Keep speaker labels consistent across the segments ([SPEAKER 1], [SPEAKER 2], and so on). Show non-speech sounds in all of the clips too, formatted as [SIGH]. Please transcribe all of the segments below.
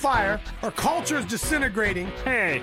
[SPEAKER 1] fire, our culture is disintegrating.
[SPEAKER 2] Hey,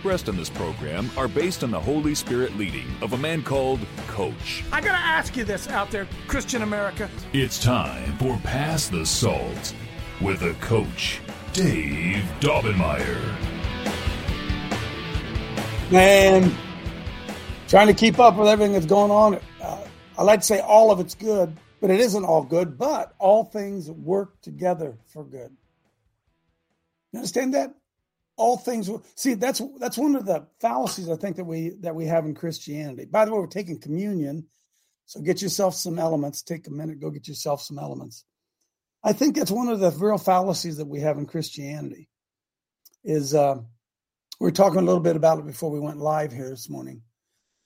[SPEAKER 3] in this program are based on the Holy Spirit leading of a man called Coach.
[SPEAKER 1] I gotta ask you this out there, Christian America.
[SPEAKER 3] It's time for Pass the Salt with a coach, Dave Daubenmire.
[SPEAKER 4] Man, trying to keep up with everything that's going on. Uh, I like to say all of it's good, but it isn't all good. But all things work together for good. You understand that? All things. See, that's that's one of the fallacies I think that we that we have in Christianity. By the way, we're taking communion, so get yourself some elements. Take a minute, go get yourself some elements. I think that's one of the real fallacies that we have in Christianity. Is uh, we are talking a little bit about it before we went live here this morning.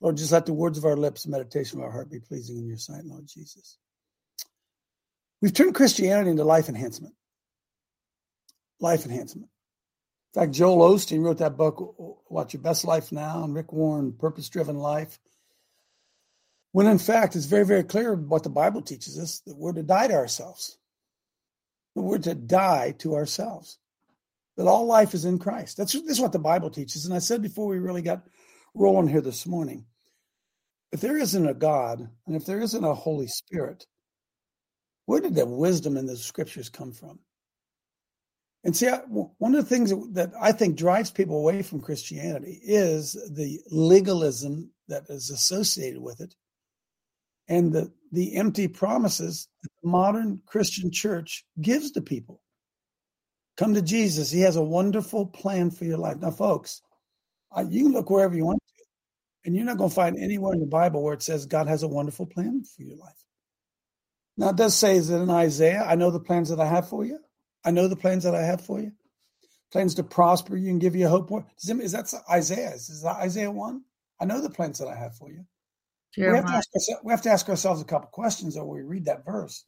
[SPEAKER 4] Lord, just let the words of our lips and meditation of our heart be pleasing in your sight, Lord Jesus. We've turned Christianity into life enhancement. Life enhancement. In fact, Joel Osteen wrote that book, Watch Your Best Life Now, and Rick Warren, Purpose Driven Life. When in fact, it's very, very clear what the Bible teaches us that we're to die to ourselves. That we're to die to ourselves that all life is in Christ. That's this is what the Bible teaches. And I said before we really got rolling here this morning, if there isn't a God and if there isn't a Holy Spirit, where did the wisdom in the scriptures come from? And see, one of the things that I think drives people away from Christianity is the legalism that is associated with it and the, the empty promises that the modern Christian church gives to people. Come to Jesus. He has a wonderful plan for your life. Now, folks, you can look wherever you want to, and you're not going to find anywhere in the Bible where it says God has a wonderful plan for your life. Now, it does say that in Isaiah, I know the plans that I have for you. I know the plans that I have for you. Plans to prosper you and give you a hope. Is that Isaiah? Is that Isaiah 1? I know the plans that I have for you. We have, ourselves, we have, to ask ourselves a couple questions when we read that verse.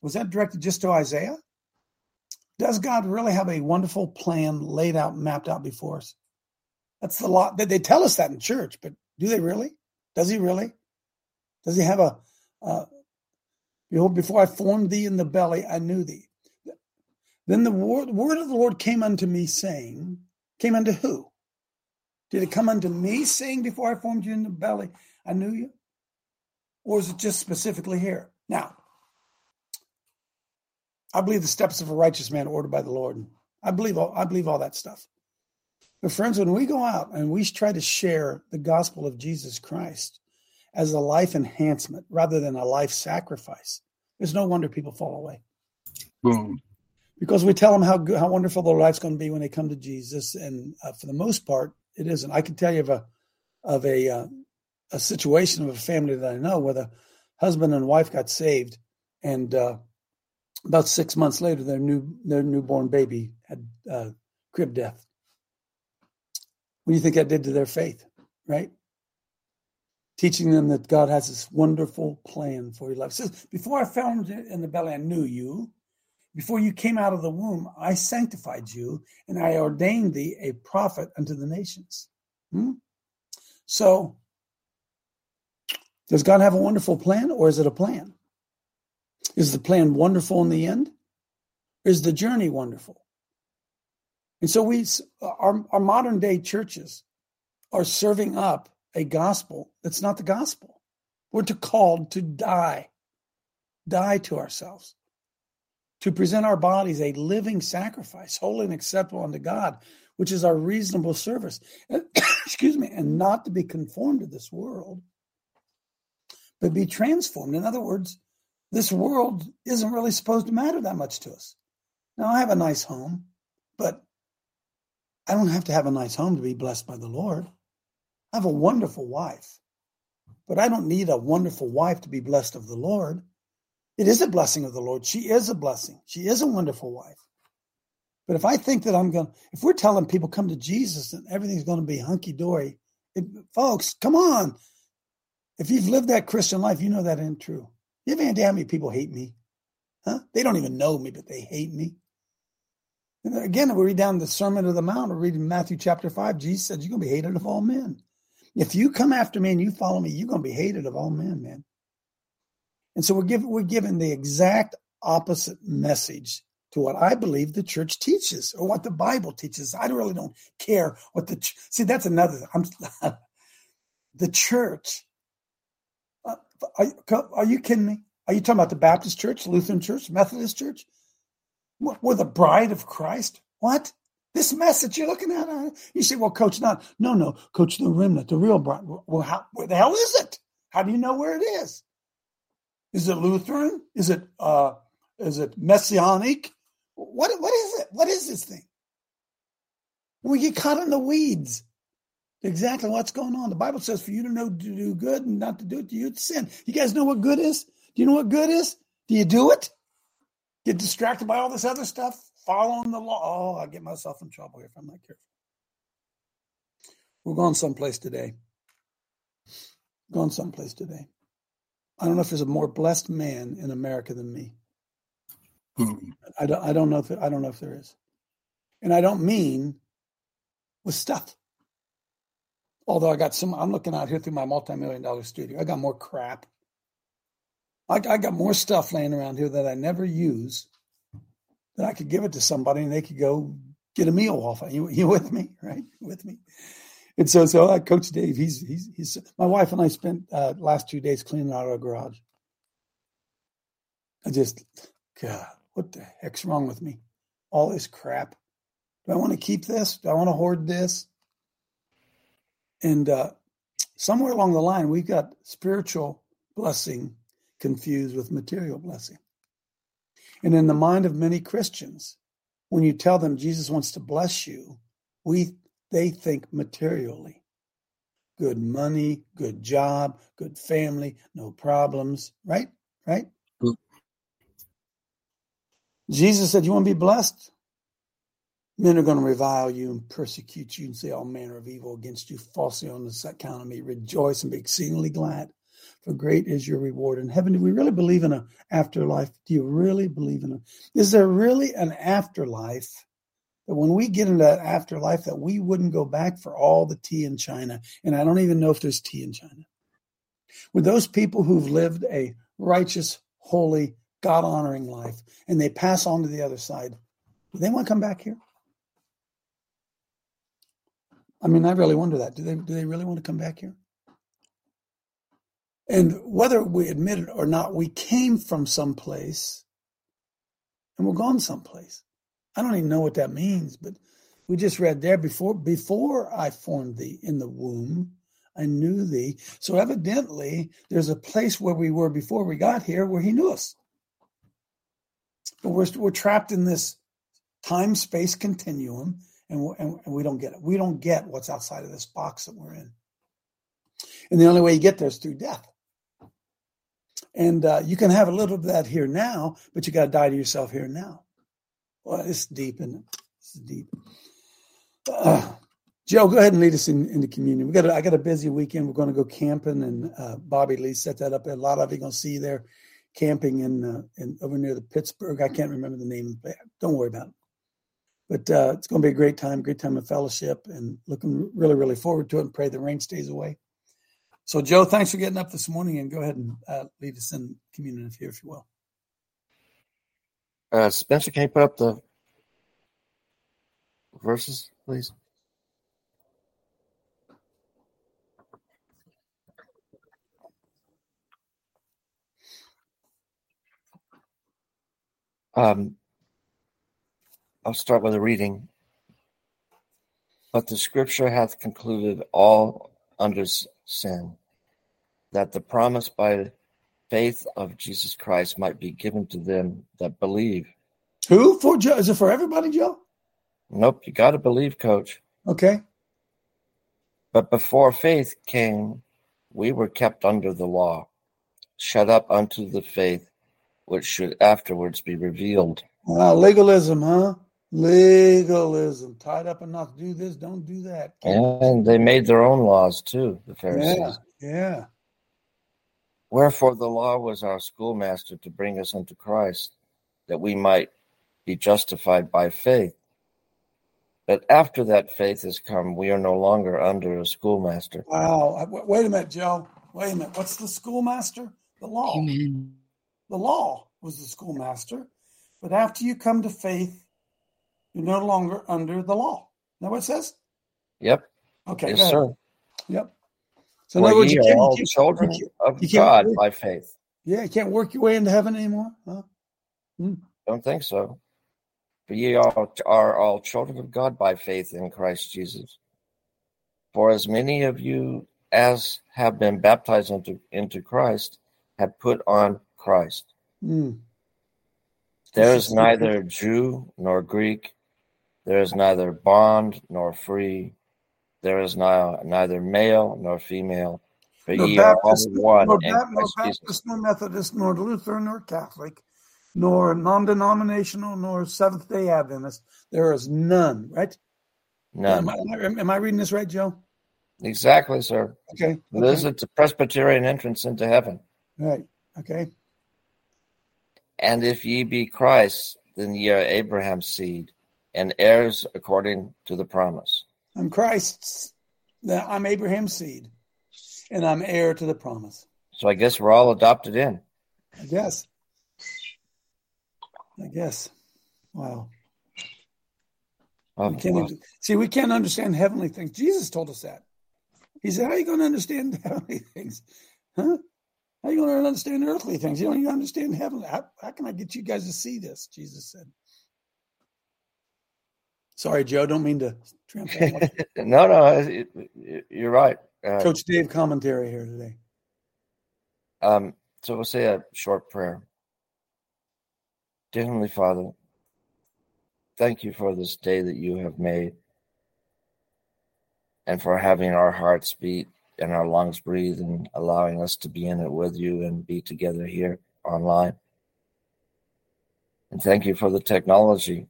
[SPEAKER 4] Was that directed just to Isaiah? Does God really have a wonderful plan laid out, mapped out before us? That's the lot that they tell us that in church, but do they really? Does he really? Does he have a, uh, behold, before I formed thee in the belly, I knew thee. Then the word, word of the Lord came unto me, saying, came unto who? Did it come unto me, saying, before I formed you in the belly, I knew you? Or is it just specifically here? Now, I believe the steps of a righteous man ordered by the Lord. I believe all, I believe all that stuff. But friends, when we go out and we try to share the gospel of Jesus Christ as a life enhancement rather than a life sacrifice, there's no wonder people fall away.
[SPEAKER 5] Boom.
[SPEAKER 4] Because we tell them how good, how wonderful their life's going to be when they come to Jesus, and uh, for the most part, it isn't. I can tell you of a of a uh, a situation of a family that I know where the husband and wife got saved, and uh, about six months later, their new their newborn baby had uh, crib death. What do you think that did to their faith? Right? Teaching them that God has this wonderful plan for your life. It says, before I found you in the belly, I knew you. Before you came out of the womb, I sanctified you, and I ordained thee a prophet unto the nations. Hmm? So, does God have a wonderful plan, or is it a plan? Is the plan wonderful in the end? Is the journey wonderful? And so we, our, our modern day churches are serving up a gospel that's not the gospel. We're to called to die, die to ourselves, to present our bodies a living sacrifice, holy and acceptable unto God, which is our reasonable service. [COUGHS] Excuse me, and not to be conformed to this world, but be transformed. In other words, this world isn't really supposed to matter that much to us. Now, I have a nice home, but I don't have to have a nice home to be blessed by the Lord. I have a wonderful wife, but I don't need a wonderful wife to be blessed of the Lord. It is a blessing of the Lord. She is a blessing. She is a wonderful wife. But if I think that I'm going, if we're telling people come to Jesus and everything's going to be hunky dory, folks, come on. If you've lived that Christian life, you know that ain't true. You have any idea how many people hate me? Huh? They don't even know me, but they hate me. And again, we read down the Sermon of the Mount, we read in Matthew chapter 5, Jesus said, You're going to be hated of all men. If you come after me and you follow me, you're going to be hated of all men, man. And so we're given we're given the exact opposite message to what I believe the church teaches or what the Bible teaches. I really don't care what the see. That's another. I'm [LAUGHS] the church. Uh, are, are you kidding me? Are you talking about the Baptist Church, Lutheran Church, Methodist Church? We're the bride of Christ. What? This message you're looking at? Uh, you say, well, coach, not. No, no, coach, the remnant, the real bride. Well, how, where the hell is it? How do you know where it is? Is it Lutheran? Is it uh, is it messianic? What what is it? What is this thing? We get caught in the weeds. Exactly what's going on. The Bible says for you to know to do good and not to do it, to you it's sin. You guys know what good is? Do you know what good is? Do you do it? Get distracted by all this other stuff, following the law. Oh, I get myself in trouble if I'm not careful. We're going someplace today. Going someplace today. I don't know if there's a more blessed man in America than me. Hmm. I don't. I don't know if I don't know if there is, and I don't mean with stuff. Although I got some, I'm looking out here through my multi-million dollar studio. I got more crap. I, I got more stuff laying around here that I never use. That I could give it to somebody and they could go get a meal off. Of. You you with me, right? With me. And so, so uh, Coach Dave, he's he's he's. My wife and I spent uh, last two days cleaning out our garage. I just, God, what the heck's wrong with me? All this crap. Do I want to keep this? Do I want to hoard this? And uh, somewhere along the line, we've got spiritual blessing confused with material blessing. And in the mind of many Christians, when you tell them Jesus wants to bless you, we they think materially. Good money, good job, good family, no problems, right? Right? Mm. Jesus said, You want to be blessed? Men are going to revile you and persecute you and say all manner of evil against you falsely on this account of me. Rejoice and be exceedingly glad, for great is your reward in heaven. Do we really believe in an afterlife? Do you really believe in a? Is there really an afterlife? That when we get into that afterlife that we wouldn't go back for all the tea in China. And I don't even know if there's tea in China. With those people who've lived a righteous, holy, God honoring life and they pass on to the other side, do they want to come back here? I mean, I really wonder that. Do they do they really want to come back here? And whether we admit it or not, we came from someplace and we're gone someplace. I don't even know what that means, but we just read there before before I formed thee in the womb, I knew thee. So evidently, there's a place where we were before we got here where he knew us. But we're we're trapped in this time space continuum, and, and, and we don't get it. We don't get what's outside of this box that we're in. And the only way you get there is through death. And uh, you can have a little of that here now, but you got to die to yourself here now. Well, it's deep, and it? It's deep. Uh, Joe, go ahead and lead us in, into communion. We got. A, I got a busy weekend. We're going to go camping, and uh, Bobby Lee set that up. A lot of you going to see there camping in, uh, in over near the Pittsburgh. I can't remember the name. Don't worry about it. But uh, it's going to be a great time, great time of fellowship, and looking really, really forward to it. And pray the rain stays away. So, Joe, thanks for getting up this morning, and go ahead and uh, lead us in communion if you, if you will.
[SPEAKER 6] Uh, Spencer, can you put up the verses, please? Um, I'll start with a reading. But the scripture hath concluded all under sin, that the promise by faith of Jesus Christ might be given to them that believe.
[SPEAKER 4] Who for Joe? Is it for everybody, Joe?
[SPEAKER 6] Nope, you got to believe, Coach.
[SPEAKER 4] Okay.
[SPEAKER 6] But before faith came, we were kept under the law, shut up unto the faith which should afterwards be revealed.
[SPEAKER 4] Uh, legalism, huh? Legalism, tied up to do this, don't do that.
[SPEAKER 6] And they made their own laws too, the Pharisees.
[SPEAKER 4] Yeah, yeah.
[SPEAKER 6] Wherefore the law was our schoolmaster to bring us unto Christ, that we might be justified by faith. But after that faith has come, we are no longer under a schoolmaster.
[SPEAKER 4] Wow. Wait a minute, Joe. Wait a minute. What's the schoolmaster? The law.
[SPEAKER 5] Amen.
[SPEAKER 4] The law was the schoolmaster. But after you come to faith, you're no longer under the law. Is that what it says?
[SPEAKER 6] Yep,
[SPEAKER 4] Okay.
[SPEAKER 6] yes, sir.
[SPEAKER 4] Yep. So in other words, you can't,
[SPEAKER 6] all
[SPEAKER 4] you
[SPEAKER 6] children
[SPEAKER 4] you
[SPEAKER 6] of
[SPEAKER 4] you
[SPEAKER 6] God by faith.
[SPEAKER 4] yeah, you can't work your way into heaven anymore. Huh?
[SPEAKER 6] Don't think so. For ye are, are all children of God by faith in Christ Jesus. For as many of you as have been baptized into, into Christ have put on Christ.
[SPEAKER 4] Mm.
[SPEAKER 6] There is [LAUGHS] neither Jew nor Greek. There is neither bond nor free. There is now neither male nor female. But
[SPEAKER 4] Nor
[SPEAKER 6] ye are all one
[SPEAKER 4] nor,
[SPEAKER 6] in
[SPEAKER 4] Bap- nor
[SPEAKER 6] Christ Jesus.
[SPEAKER 4] Baptist, nor Methodist, nor Lutheran, nor Catholic, nor non-denominational, nor Seventh Day Adventist. There is none. Right?
[SPEAKER 6] None.
[SPEAKER 4] Am I, am I reading this right, Joe?
[SPEAKER 6] Exactly, sir.
[SPEAKER 4] Okay.
[SPEAKER 6] This
[SPEAKER 4] okay.
[SPEAKER 6] is the Presbyterian entrance into heaven.
[SPEAKER 4] Right. Okay.
[SPEAKER 6] And if ye be Christ, then ye are Abraham's seed, and heirs according to the promise.
[SPEAKER 4] I'm Christ's. I'm Abraham's seed, and I'm heir to the promise.
[SPEAKER 6] So I guess we're all adopted in.
[SPEAKER 4] I guess. I guess. Wow.
[SPEAKER 6] Oh,
[SPEAKER 4] We can't
[SPEAKER 6] well,
[SPEAKER 4] see, we can't understand heavenly things. Jesus told us that. He said, How are you going to understand [LAUGHS] heavenly things? Huh? How are you going to understand earthly things? You don't even understand heavenly. How, how can I get you guys to see this? Jesus said. Sorry, Joe. Don't mean to trample [LAUGHS]
[SPEAKER 6] no, no, it, it, you're right. Uh,
[SPEAKER 4] Coach Dave commentary here today.
[SPEAKER 6] Um, so we'll say a short prayer. Dear Heavenly Father, thank you for this day that you have made and for having our hearts beat and our lungs breathe and allowing us to be in it with you and be together here online. And thank you for the technology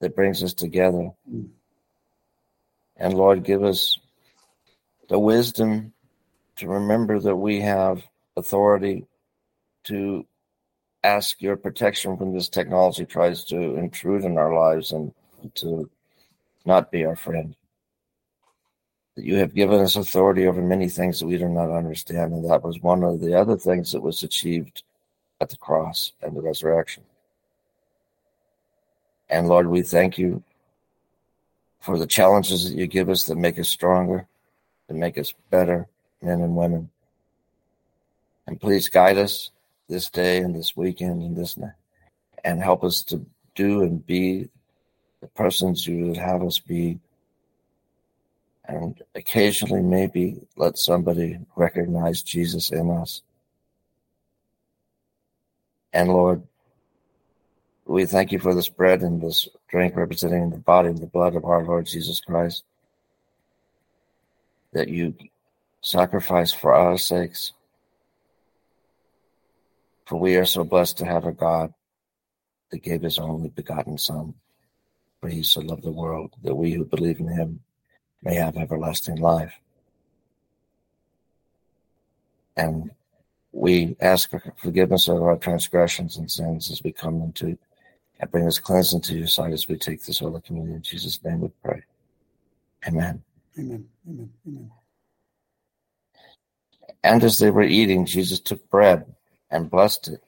[SPEAKER 6] that brings us together. And Lord, give us the wisdom to remember that we have authority to ask your protection when this technology tries to intrude in our lives and to not be our friend. That you have given us authority over many things that we do not understand, and that was one of the other things that was achieved at the cross and the resurrection. And Lord, we thank you for the challenges that you give us that make us stronger, that make us better men and women. And please guide us this day and this weekend and this night and help us to do and be the persons you would have us be. And occasionally, maybe let somebody recognize Jesus in us. And Lord, we thank you for this bread and this drink representing the body and the blood of our Lord Jesus Christ that you sacrificed for our sakes. For we are so blessed to have a God that gave his only begotten Son. For he so loved the world that we who believe in him may have everlasting life. And we ask for forgiveness of our transgressions and sins as we come into and bring us cleansed into your sight as we take this Holy Communion. In Jesus' name we pray. Amen.
[SPEAKER 4] Amen. Amen. Amen.
[SPEAKER 6] And as they were eating, Jesus took bread and blessed it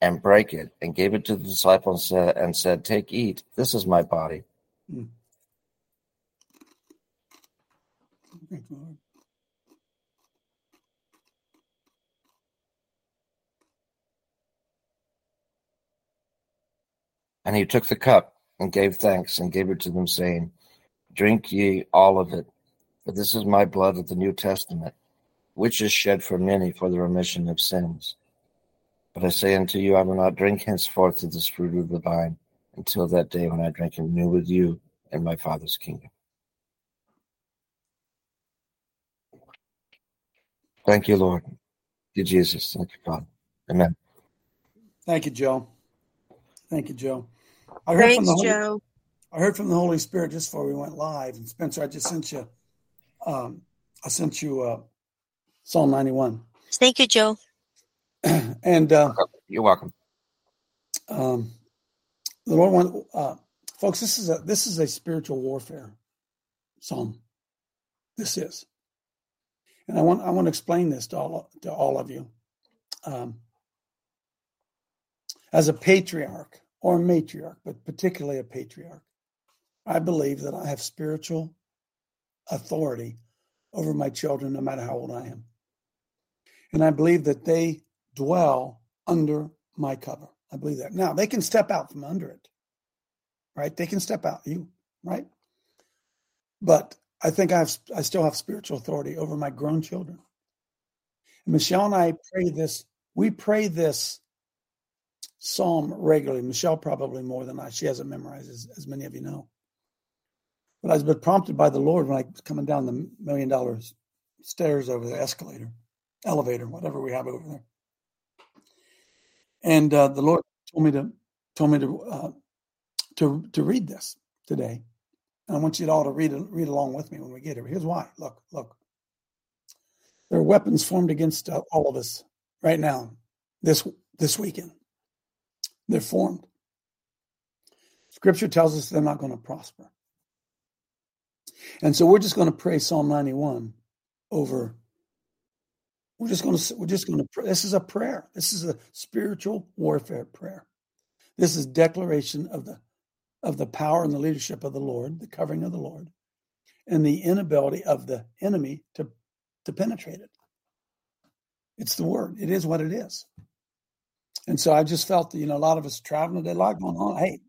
[SPEAKER 6] and brake it and gave it to the disciples and said, Take, eat. This is my body. Hmm.
[SPEAKER 4] Thank you, Lord.
[SPEAKER 6] And he took the cup and gave thanks and gave it to them, saying, Drink ye all of it, for this is my blood of the New Testament, which is shed for many for the remission of sins. But I say unto you, I will not drink henceforth of this fruit of the vine until that day when I drink it new with you in my Father's kingdom. Thank you, Lord. Thank you, Jesus. Thank you, God. Amen.
[SPEAKER 4] Thank you, Joe. Thank you, Joe. I heard from
[SPEAKER 5] Thanks,
[SPEAKER 4] the Holy,
[SPEAKER 5] Joe.
[SPEAKER 4] I heard from the Holy Spirit just before we went live. And Spencer, I just sent you. Um, I sent you uh, Psalm 91,
[SPEAKER 5] Thank you, Joe. [CLEARS THROAT]
[SPEAKER 4] and uh,
[SPEAKER 6] You're welcome.
[SPEAKER 4] um, the Lord want uh, folks. This is a this is a spiritual warfare psalm. This is, and I want I want to explain this to all to all of you. Um, as a patriarch or a matriarch, but particularly a patriarch, I believe that I have spiritual authority over my children, no matter how old I am, and I believe that they dwell under my cover. I believe that. Now they can step out from under it, right? They can step out. You right? But I think I have. I still have spiritual authority over my grown children. And Michelle and I pray this. We pray this psalm regularly. Michelle probably more than I. She hasn't memorized as, as many of you know. But I was prompted by the Lord when I was coming down the million dollar stairs over the escalator, elevator, whatever we have over there. And uh, the Lord told me to told me to uh, to to read this today. And I want you all to read read along with me when we get here. Here's why. Look, look. There are weapons formed against uh, all of us right now, this this weekend. They're formed. Scripture tells us they're not going to prosper. And so we're just going to pray Psalm 91 over. We're just going to we're just going to pray. This is a prayer. This is a spiritual warfare prayer. This is declaration of the of the power and the leadership of the Lord, the covering of the Lord, and the inability of the enemy to to penetrate it. It's the word. It is what it is. And so I just felt that, you know, a lot of us traveling today, a lot going on. Hey,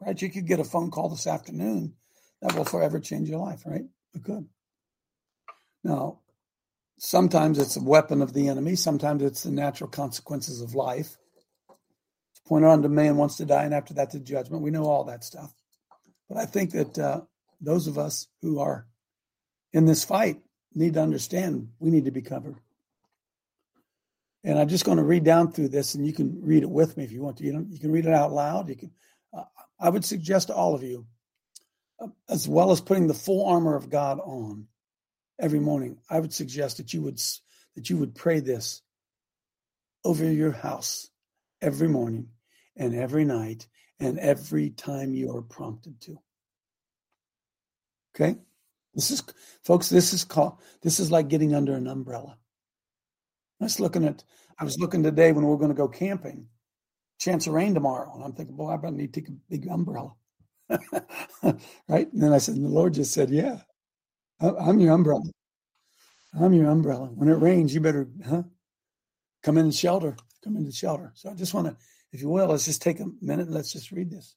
[SPEAKER 4] right? You could get a phone call this afternoon that will forever change your life, right? It could. Now, sometimes it's a weapon of the enemy. Sometimes it's the natural consequences of life. It's pointed on to man wants to die, and after that, to judgment. We know all that stuff. But I think that uh, those of us who are in this fight need to understand we need to be covered. And I'm just going to read down through this, and you can read it with me if you want to. You know, you can read it out loud. You can. Uh, I would suggest to all of you, uh, as well as putting the full armor of God on every morning, I would suggest that you would that you would pray this over your house every morning and every night and every time you are prompted to. Okay, this is, folks. This is called. This is like getting under an umbrella. I was looking at, I was looking today when we are going to go camping, chance of rain tomorrow. And I'm thinking, boy, I better need to take a big umbrella. [LAUGHS] right. And then I said, and the Lord just said, yeah, I'm your umbrella. I'm your umbrella. When it rains, you better, huh? Come in and shelter. Come into shelter. So I just want to, if you will, let's just take a minute and let's just read this.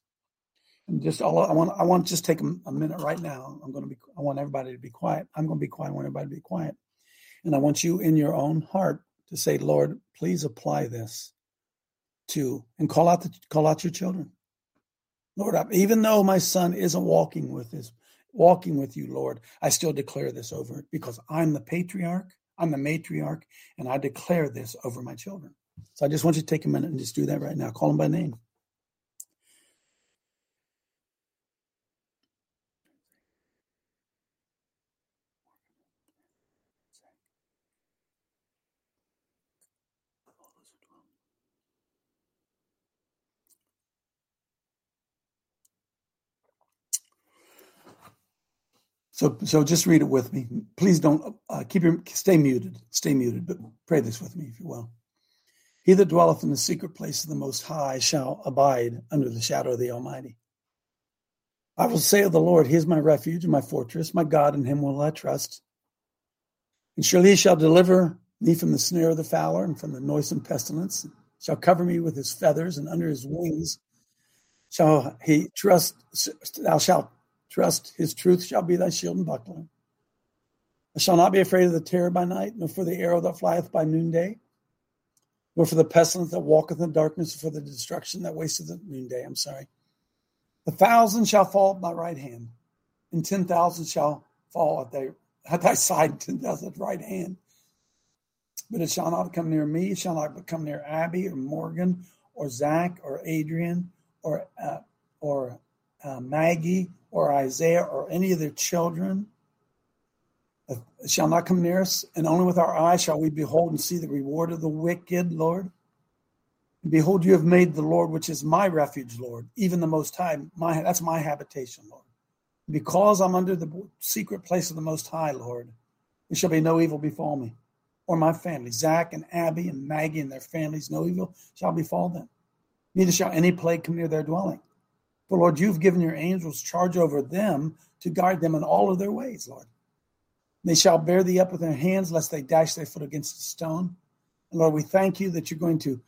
[SPEAKER 4] And just all I want, I want to just take a, a minute right now. I'm going to be, I want everybody to be quiet. I'm going to be quiet. I want everybody to be quiet. And I want you in your own heart to say, Lord, please apply this to and call out the call out your children. Lord, even though my son isn't walking with his walking with you, Lord, I still declare this over it because I'm the patriarch, I'm the matriarch, and I declare this over my children. So I just want you to take a minute and just do that right now. Call them by name. So, so just read it with me. Please don't uh, keep your stay muted. Stay muted, but pray this with me, if you will. He that dwelleth in the secret place of the Most High shall abide under the shadow of the Almighty. I will say of the Lord, He is my refuge and my fortress, my God, in Him will I trust. And surely He shall deliver me from the snare of the fowler and from the noisome pestilence. Shall cover me with His feathers, and under His wings shall He trust. Thou shalt Trust his truth shall be thy shield and buckler. I shall not be afraid of the terror by night, nor for the arrow that flieth by noonday, nor for the pestilence that walketh in darkness, nor for the destruction that wasteth at noonday. I'm sorry. A thousand shall fall at my right hand, and ten thousand shall fall at thy at thy side, ten thousand at right hand. But it shall not come near me. It shall not come near Abby or Morgan or Zach or Adrian or uh, or uh, Maggie or Isaiah or any of their children uh, shall not come near us, and only with our eyes shall we behold and see the reward of the wicked, Lord. And behold, you have made the Lord, which is my refuge, Lord, even the Most High. My that's my habitation, Lord. Because I'm under the secret place of the Most High, Lord, there shall be no evil befall me or my family. Zach and Abby and Maggie and their families, no evil shall befall them. Neither shall any plague come near their dwelling. Lord, you've given your angels charge over them to guard them in all of their ways, Lord. They shall bear thee up with their hands, lest they dash their foot against a stone. And Lord, we thank you that you're going to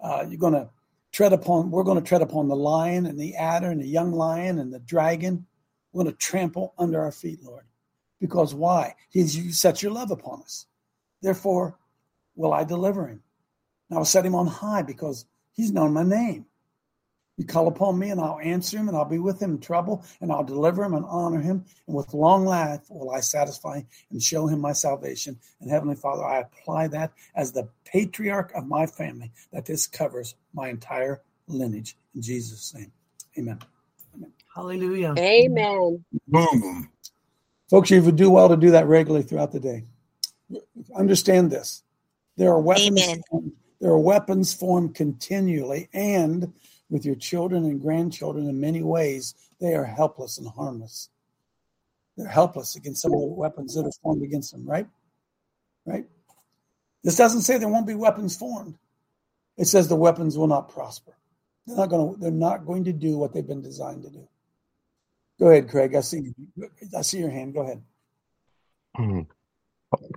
[SPEAKER 4] uh, you're going to tread upon. We're going to tread upon the lion and the adder and the young lion and the dragon. We're going to trample under our feet, Lord. Because why? He's you set your love upon us. Therefore, will I deliver him. And I'll set him on high because he's known my name. You call upon me, and I'll answer him, and I'll be with him in trouble, and I'll deliver him and honor him. And with long life will I satisfy and show him my salvation. And Heavenly Father, I apply that as the patriarch of my family, that this covers my entire lineage. In Jesus' name, amen.
[SPEAKER 5] amen. Hallelujah.
[SPEAKER 7] Amen.
[SPEAKER 4] Boom. Folks, you would do well to do that regularly throughout the day. Understand this. There are weapons. Amen. There are weapons formed continually, and with your children and grandchildren in many ways, they are helpless and harmless. They're helpless against some of the weapons that are formed against them, right? Right? This doesn't say there won't be weapons formed. It says the weapons will not prosper. They're not going to, they're not going to do what they've been designed to do. Go ahead, Craig. I see I see your hand. Go ahead. Hmm.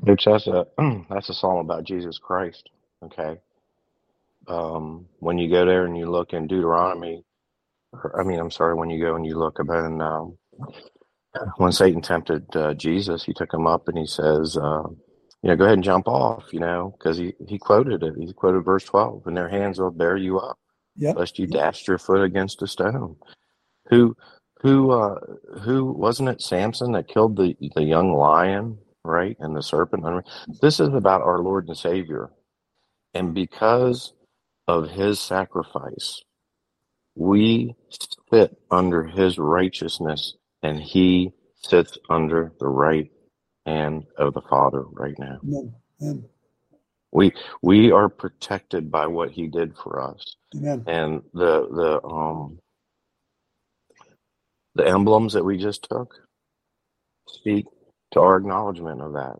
[SPEAKER 8] Which that's a [CLEARS THROAT] that's a psalm about Jesus Christ. Okay, um, when you go there and you look in Deuteronomy, or, I mean, I'm sorry, when you go and you look about um, when Satan tempted uh, Jesus, he took him up and he says, uh, you know, go ahead and jump off, you know, because he, he quoted it. He quoted verse 12, and their hands will bear you up, yep. lest you yep. dash your foot against a stone. Who, who, uh, who wasn't it Samson that killed the, the young lion, right? And the serpent? This is about our Lord and Savior. And because of his sacrifice, we sit under his righteousness and he sits under the right hand of the Father right now. Amen. Amen. We we are protected by what he did for us. Amen. And the the um the emblems that we just took speak to our acknowledgement of that.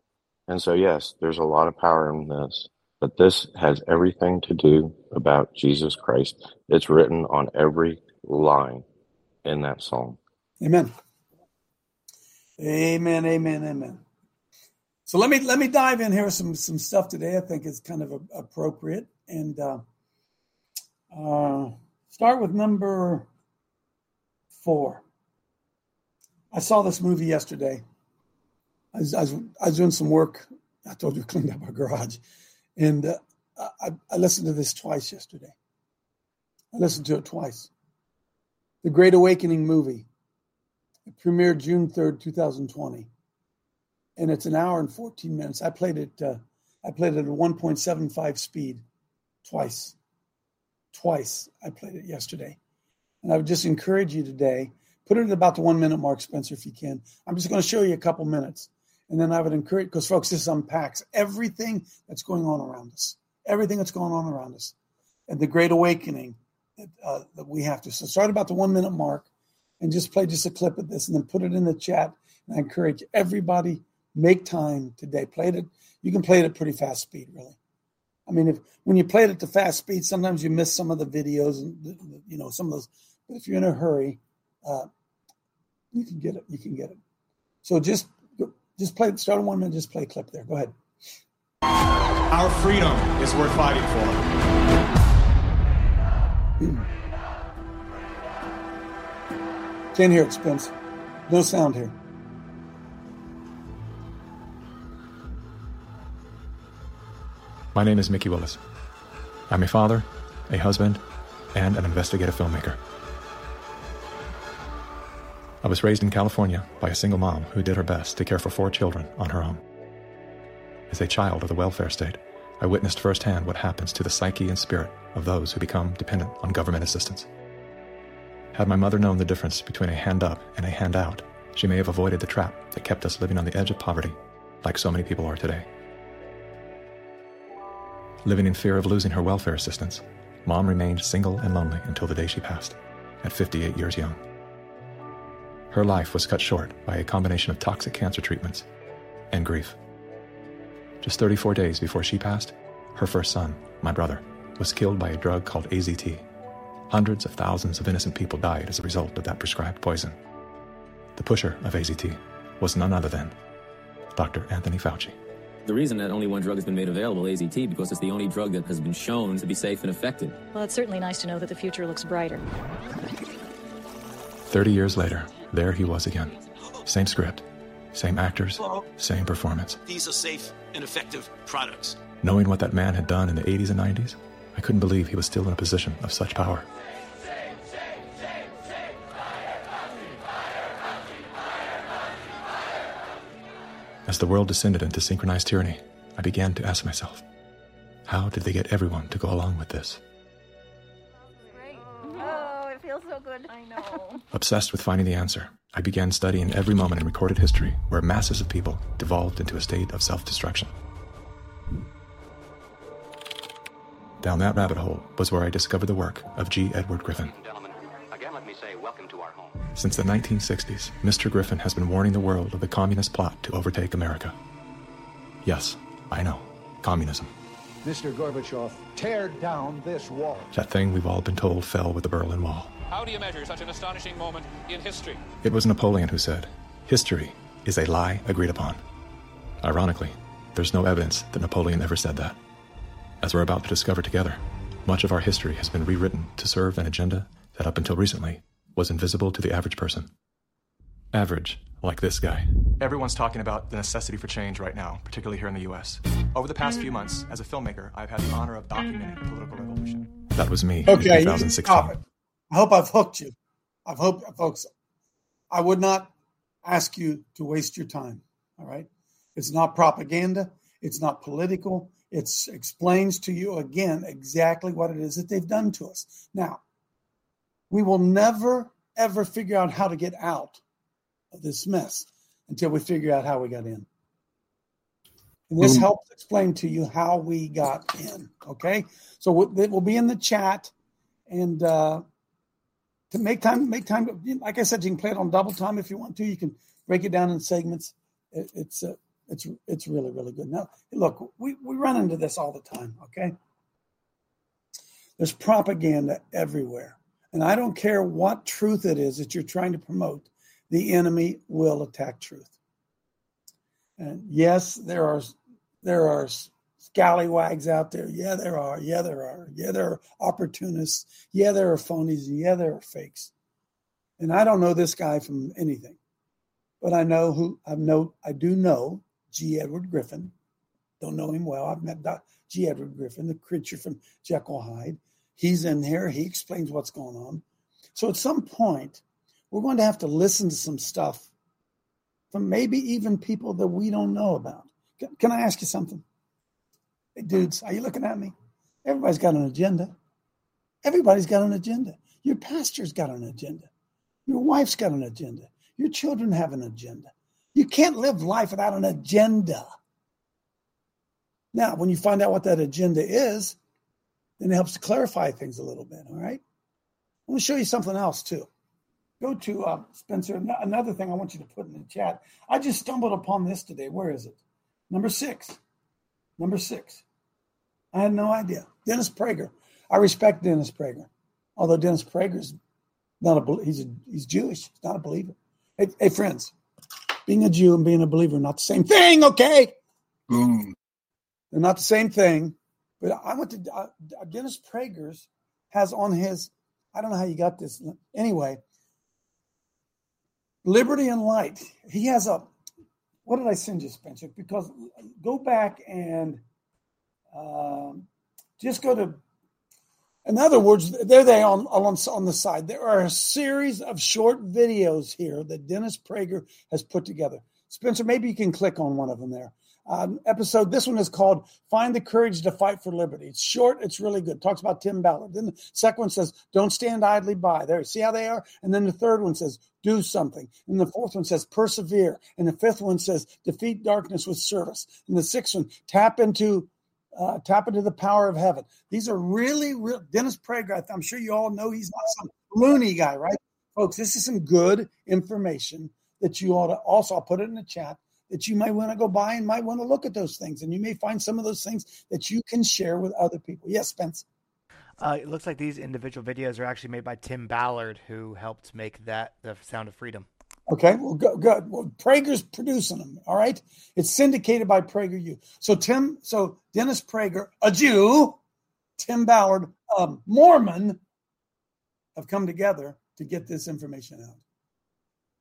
[SPEAKER 8] And so yes, there's a lot of power in this. But this has everything to do about Jesus Christ. It's written on every line in that song.
[SPEAKER 4] Amen. Amen. Amen. Amen. So let me let me dive in here some some stuff today. I think is kind of a, appropriate and uh, uh, start with number four. I saw this movie yesterday. I was, I was, I was doing some work. I told you, cleaned up our garage, and uh, I, I listened to this twice yesterday. I listened to it twice. The Great Awakening movie. It premiered June 3rd, 2020. And it's an hour and 14 minutes. I played it uh, I played it at 1.75 speed twice. Twice I played it yesterday. And I would just encourage you today, put it at about the one minute mark, Spencer, if you can. I'm just going to show you a couple minutes. And then I would encourage, because folks, this unpacks everything that's going on around us, everything that's going on around us, and the great awakening that, uh, that we have to. So start about the one minute mark and just play just a clip of this and then put it in the chat. And I encourage everybody, make time today. Play it. You can play it at pretty fast speed, really. I mean, if when you play it at the fast speed, sometimes you miss some of the videos and you know some of those. But if you're in a hurry, uh, you can get it. You can get it. So just just play, start on one minute, just play a clip there. Go ahead.
[SPEAKER 9] Our freedom is worth fighting for. Hmm.
[SPEAKER 4] Can't hear it, Spence. No sound here.
[SPEAKER 10] My name is Mikki Willis. I'm a father, a husband, and an investigative filmmaker. I was raised in California by a single mom who did her best to care for four children on her own. As a child of the welfare state, I witnessed firsthand what happens to the psyche and spirit of those who become dependent on government assistance. Had my mother known the difference between a hand up and a hand out, she may have avoided the trap that kept us living on the edge of poverty, like so many people are today. Living in fear of losing her welfare assistance, Mom remained single and lonely until the day she passed, at 58 years young. Her life was cut short by a combination of toxic cancer treatments and grief. Just 34 days before she passed, her first son, my brother, was killed by a drug called AZT. Hundreds of thousands of innocent people died as a result of that prescribed poison. The pusher of AZT was none other than Dr. Anthony Fauci.
[SPEAKER 7] The reason that only one drug has been made available, AZT, because it's the only drug that has been shown to be safe and effective.
[SPEAKER 11] Well, it's certainly nice to know that the future looks brighter.
[SPEAKER 10] 30 years later, there he was again. Same script, same actors, same performance.
[SPEAKER 12] These are safe and effective products.
[SPEAKER 10] Knowing what that man had done in the 80s and 90s, I couldn't believe he was still in a position of such power. As the world descended into synchronized tyranny, I began to ask myself, how did they get everyone to go along with this?
[SPEAKER 13] Good. I know.
[SPEAKER 10] Obsessed with finding the answer, I began studying every moment in recorded history where masses of people devolved into a state of self destruction. Down that rabbit hole was where I discovered the work of G. Edward Griffin.
[SPEAKER 14] Again, let me say welcome to our home.
[SPEAKER 10] Since the 1960s, Mr. Griffin has been warning the world of the communist plot to overtake America. Yes, I know, communism.
[SPEAKER 15] Mr. Gorbachev, tear down this wall.
[SPEAKER 10] That thing we've all been told fell with the Berlin Wall.
[SPEAKER 2] How do you measure such an astonishing moment in history?
[SPEAKER 10] It was Napoleon who said, History is a lie agreed upon. Ironically, there's no evidence that Napoleon ever said that. As we're about to discover together, much of our history has been rewritten to serve an agenda that up until recently was invisible to the average person. Average, like this guy.
[SPEAKER 16] Everyone's talking about the necessity for change right now, particularly here in the US. Over the past few months, as a filmmaker, I've had the honor of documenting the political revolution.
[SPEAKER 10] That was me
[SPEAKER 4] Okay,
[SPEAKER 10] in
[SPEAKER 4] you can
[SPEAKER 10] 2016.
[SPEAKER 4] I hope I've hooked you. I've hoped, folks. I would not ask you to waste your time. All right, it's not propaganda. It's not political. It explains to you again exactly what it is that they've done to us. Now, we will never ever figure out how to get out of this mess until we figure out how we got in. And this
[SPEAKER 17] Mm.
[SPEAKER 4] helps explain to you how we got in. Okay, so it will be in the chat, and uh, to make time, make time. Like I said, you can play it on double time if you want to. You can break it down in segments. It, it's uh, it's it's really really good. Now, look, we we run into this all the time. Okay, there's propaganda everywhere, and I don't care what truth it is that you're trying to promote. The enemy will attack truth. And yes, there are there are scallywags out there. Yeah, there are. Yeah, there are. Yeah, there are opportunists. Yeah, there are phonies. Yeah, there are fakes. And I don't know this guy from anything, but I know who I know. I do know G. Edward Griffin. Don't know him well. I've met G. Edward Griffin, the creature from Jekyll Hyde. He's in here. He explains what's going on. So at some point, we're going to have to listen to some stuff from maybe even people that we don't know about. Can I ask you something? Hey, dudes, are you looking at me? Everybody's got an agenda. Everybody's got an agenda. Your pastor's got an agenda. Your wife's got an agenda. Your children have an agenda. You can't live life without an agenda. Now, when you find out what that agenda is, then it helps to clarify things a little bit. All right. I'm going to show you something else too. Go to uh, Spencer. Another thing I want you to put in the chat. I just stumbled upon this today. Where is it? Number six. Number six. I had no idea. Dennis Prager. I respect Dennis Prager, although Dennis Prager's not a he's a, he's Jewish. He's not a believer. Hey, hey, friends, being a Jew and being a believer are not the same thing. Okay. Boom. They're not the same thing. But I went to uh, Dennis Prager's has on his. I don't know how you got this. Anyway, Liberty and Light. He has a. What did I send you, Spencer? Because go back and um, just go to. In other words, there they on, on on the side. There are a series of short videos here that Dennis Prager has put together. Spencer, maybe you can click on one of them there. um, episode. This one is called "Find the Courage to Fight for Liberty." It's short. It's really good. Talks about Tim Ballard. Then the second one says, "Don't stand idly by." There, see how they are. And then the third one says, "Do something." And the fourth one says, "Persevere." And the fifth one says, "Defeat darkness with service." And the sixth one, tap into uh, tap into the power of heaven. These are really, real. Dennis Prager, I'm sure you all know he's not some loony guy, right? Folks, this is some good information that you ought to also, I'll put it in the chat, that you might want to go by and might want to look at those things. And you may find some of those things that you can share with other people. Yes, Spence.
[SPEAKER 17] Uh, it looks like these individual videos are actually made by Tim Ballard, who helped make that the Sound of Freedom.
[SPEAKER 4] Okay, well, good. good. Well, Prager's producing them. All right, it's syndicated by PragerU. So Tim, so Dennis Prager, a Jew, Tim Ballard, a Mormon, have come together to get this information out.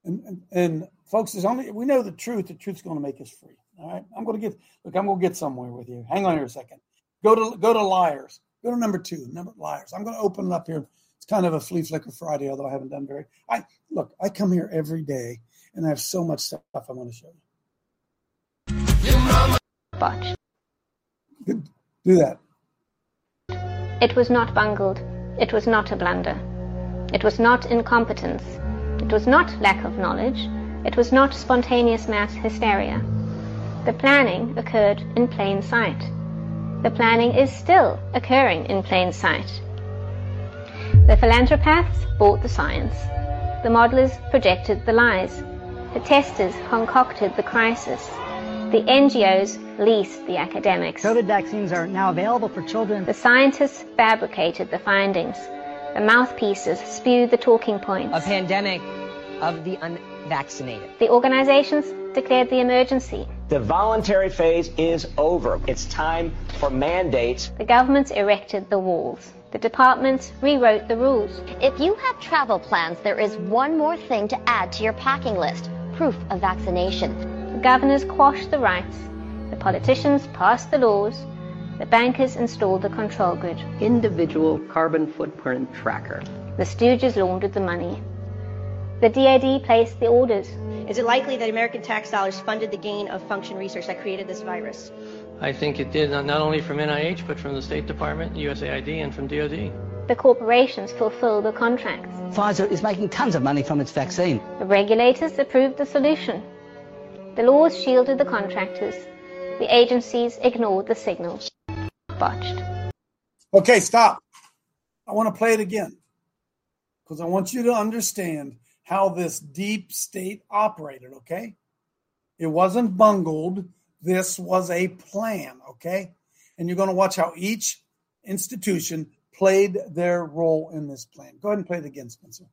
[SPEAKER 4] And, and, and folks, there's only we know the truth. The truth's going to make us free. All right, I'm going to get look. I'm going to get somewhere with you. Hang on here a second. Go to go to liars. Go to number two. Number liars. I'm going to open it up here it's kind of a flea flicker Friday, although I haven't done very. I look, I come here every day, and I have so much stuff I want to show you.
[SPEAKER 18] Botch.
[SPEAKER 4] Do that.
[SPEAKER 18] It was not bungled. It was not a blunder. It was not incompetence. It was not lack of knowledge. It was not spontaneous mass hysteria. The planning occurred in plain sight. The planning is still occurring in plain sight. The philanthropists bought the science. The modelers projected the lies. The testers concocted the crisis. The NGOs leased the academics.
[SPEAKER 19] COVID vaccines are now available for children.
[SPEAKER 18] The scientists fabricated the findings. The mouthpieces spewed the talking points.
[SPEAKER 20] A pandemic of the unvaccinated.
[SPEAKER 18] The organizations declared the emergency.
[SPEAKER 21] The voluntary phase is over. It's time for mandates.
[SPEAKER 18] The governments erected the walls. The departments rewrote the rules.
[SPEAKER 22] If you have travel plans, there is one more thing to add to your packing list proof of vaccination.
[SPEAKER 18] The governors quashed the rights. The politicians passed the laws. The bankers installed the control grid.
[SPEAKER 23] Individual carbon footprint tracker.
[SPEAKER 18] The stooges laundered the money. The DoD placed the orders.
[SPEAKER 24] Is it likely that American tax dollars funded the gain of function research that created this virus?
[SPEAKER 25] I think it did, not only from NIH, but from the State Department, USAID, and from DoD.
[SPEAKER 18] The corporations fulfill the contracts.
[SPEAKER 19] Pfizer is making tons of money from its vaccine.
[SPEAKER 18] The regulators approved the solution. The laws shielded the contractors. The agencies ignored the signals. Botched.
[SPEAKER 4] Okay, stop. I want to play it again because I want you to understand how this deep state operated, okay? It wasn't bungled this was a plan, okay? And you're going to watch how each institution played their role in this plan. Go ahead and play it again, Spencer.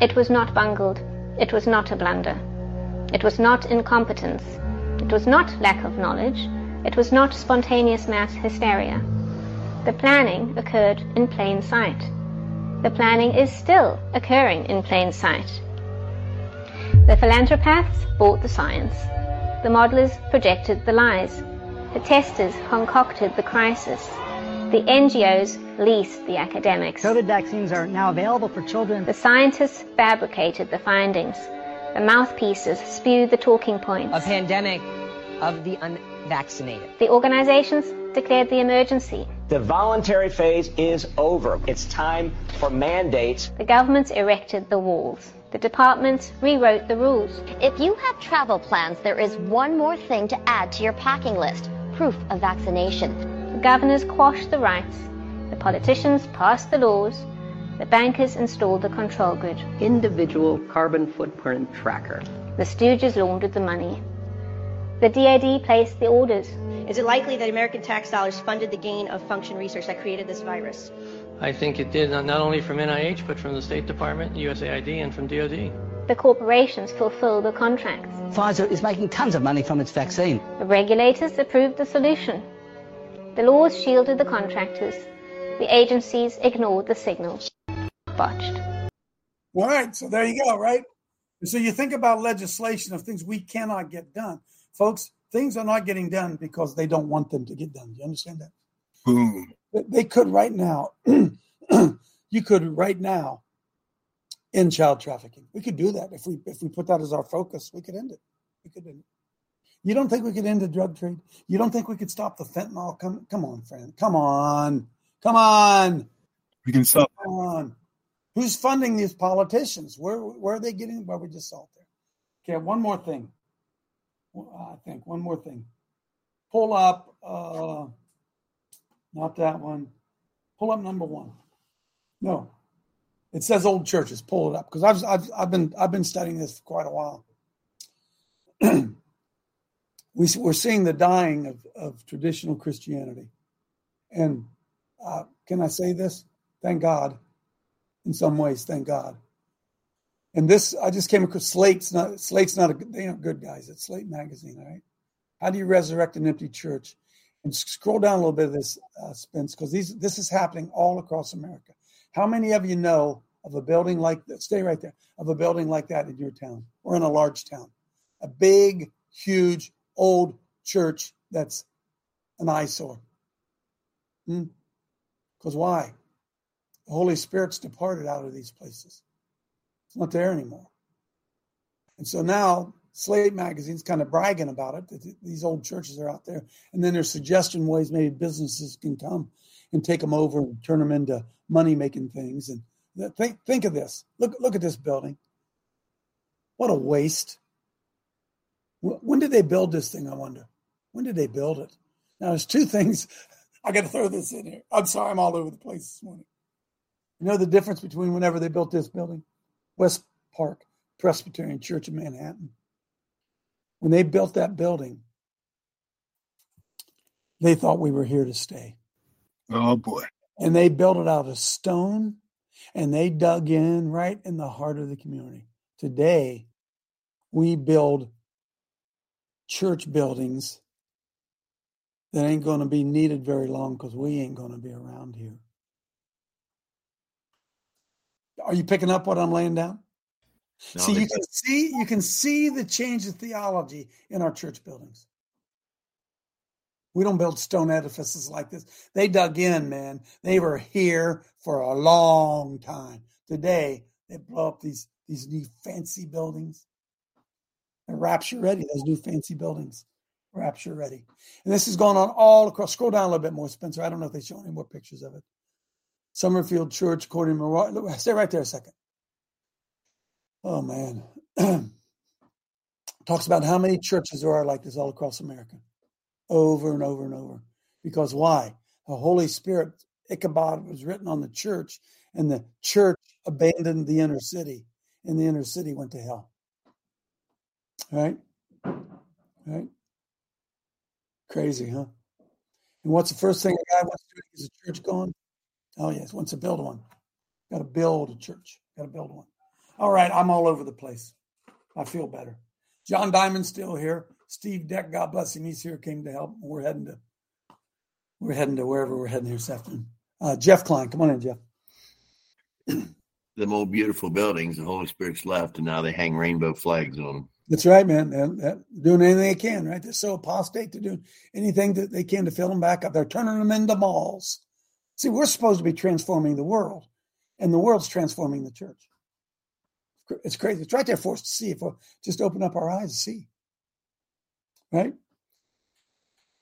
[SPEAKER 18] It was not bungled. It was not a blunder. It was not incompetence. It was not lack of knowledge. It was not spontaneous mass hysteria. The planning occurred in plain sight. The planning is still occurring in plain sight. The philanthropists bought the science. The modelers projected the lies. The testers concocted the crisis. The NGOs leased the academics.
[SPEAKER 19] COVID vaccines are now available for children.
[SPEAKER 18] The scientists fabricated the findings. The mouthpieces spewed the talking points.
[SPEAKER 20] A pandemic of the unvaccinated.
[SPEAKER 18] The organizations declared the emergency.
[SPEAKER 21] The voluntary phase is over. It's time for mandates.
[SPEAKER 18] The governments erected the walls. The departments rewrote the rules.
[SPEAKER 22] If you have travel plans, there is one more thing to add to your packing list proof of vaccination.
[SPEAKER 18] The governors quashed the rights. The politicians passed the laws. The bankers installed the control grid.
[SPEAKER 23] Individual carbon footprint tracker.
[SPEAKER 18] The stooges laundered the money. The DoD placed the orders.
[SPEAKER 24] Is it likely that American tax dollars funded the gain of function research that created this virus?
[SPEAKER 25] I think it did, not only from NIH, but from the State Department, USAID, and from DoD.
[SPEAKER 18] The corporations fulfill the contracts.
[SPEAKER 19] Pfizer is making tons of money from its vaccine.
[SPEAKER 18] The regulators approved the solution. The laws shielded the contractors. The agencies ignored the signals. Botched.
[SPEAKER 4] All right, so there you go, right? so you think about legislation of things we cannot get done. Folks, things are not getting done because they don't want them to get done. Do you understand that?
[SPEAKER 6] Boom.
[SPEAKER 4] They could right now, [CLEARS THROAT] you could right now end child trafficking. We could do that if we if we put that as our focus. We could end it. We could end it. You don't think we could end the drug trade? You don't think we could stop the fentanyl? Come, come on, friend. Come on. Come on.
[SPEAKER 26] We can stop.
[SPEAKER 4] Come on. Who's funding these politicians? Where where are they getting? Well, we just saw it there. Okay, one more thing. I think one more thing. Pull up, uh, not that one. Pull up number one. No, it says old churches. Pull it up because I've, I've I've been I've been studying this for quite a while. [CLEARS THROAT] we, we're seeing the dying of, of traditional Christianity, and uh, can I say this? Thank God. In some ways, thank God. And this, I just came across Slate's not Slate's not a they aren't good guys. It's Slate magazine, all right. How do you resurrect an empty church? And scroll down a little bit of this, uh, Spence, because these this is happening all across America. How many of you know of a building like that? Stay right there. Of a building like that in your town or in a large town, a big, huge, old church that's an eyesore. Because hmm? why? The Holy Spirit's departed out of these places. It's not there anymore. And so now Slate magazine's kind of bragging about it that these old churches are out there. And then they're suggesting ways maybe businesses can come and take them over and turn them into money making things. And think think of this. Look look at this building. What a waste. When did they build this thing? I wonder. When did they build it? Now there's two things. [LAUGHS] I got to throw this in here. I'm sorry, I'm all over the place this morning. You know the difference between whenever they built this building? West Park Presbyterian Church in Manhattan. When they built that building, they thought we were here to stay.
[SPEAKER 26] Oh boy.
[SPEAKER 4] And they built it out of stone and they dug in right in the heart of the community. Today, we build church buildings that ain't going to be needed very long because we ain't going to be around here. Are you picking up what I'm laying down? No, see, you can see you can see the change of theology in our church buildings. We don't build stone edifices like this. They dug in, man. They were here for a long time. Today, they blow up these these new fancy buildings. They're rapture ready. Those new fancy buildings, rapture ready. And this is going on all across. Scroll down a little bit more, Spencer. I don't know if they show any more pictures of it. Summerfield Church, according to stay right there a second. Oh man, [CLEARS THROAT] talks about how many churches there are like this all across America, over and over and over. Because why? The Holy Spirit, Ichabod was written on the church, and the church abandoned the inner city, and the inner city went to hell. Right? Right? Crazy, huh? And what's the first thing a guy wants to do? Is a church gone? Oh, yes, wants to build one. Got to build a church. Got to build one. All right, I'm all over the place. I feel better. John Diamond's still here. Steve Deck, God bless him, he's here, came to help. We're heading to we're heading to wherever we're heading here this afternoon. Uh, Jeff Klein, come on in, Jeff. [CLEARS THROAT]
[SPEAKER 27] Them old beautiful buildings, the Holy Spirit's left, and now they hang rainbow flags on them.
[SPEAKER 4] That's right, man. They're, they're doing anything they can, right? They're so apostate. They're doing anything that they can to fill them back up. They're turning them into malls. See, we're supposed to be transforming the world, and the world's transforming the church. It's crazy. It's right there for us to see if we'll just open up our eyes to see. Right?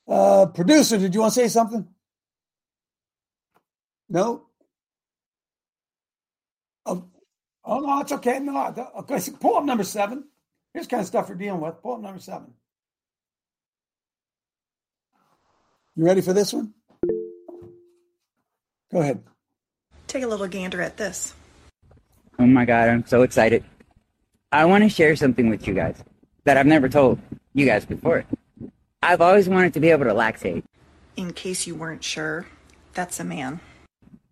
[SPEAKER 4] Uh, producer, did you want to say something? No? Oh, oh no, it's okay. No, okay. So pull up number seven. Here's kind of stuff we're dealing with. Pull up number seven. You ready for this one? Go ahead.
[SPEAKER 13] Take a little gander at this.
[SPEAKER 28] Oh my God, I'm so excited. I want to share something with you guys that I've never told you guys before. I've always wanted to be able to lactate.
[SPEAKER 13] In case you weren't sure, that's a man.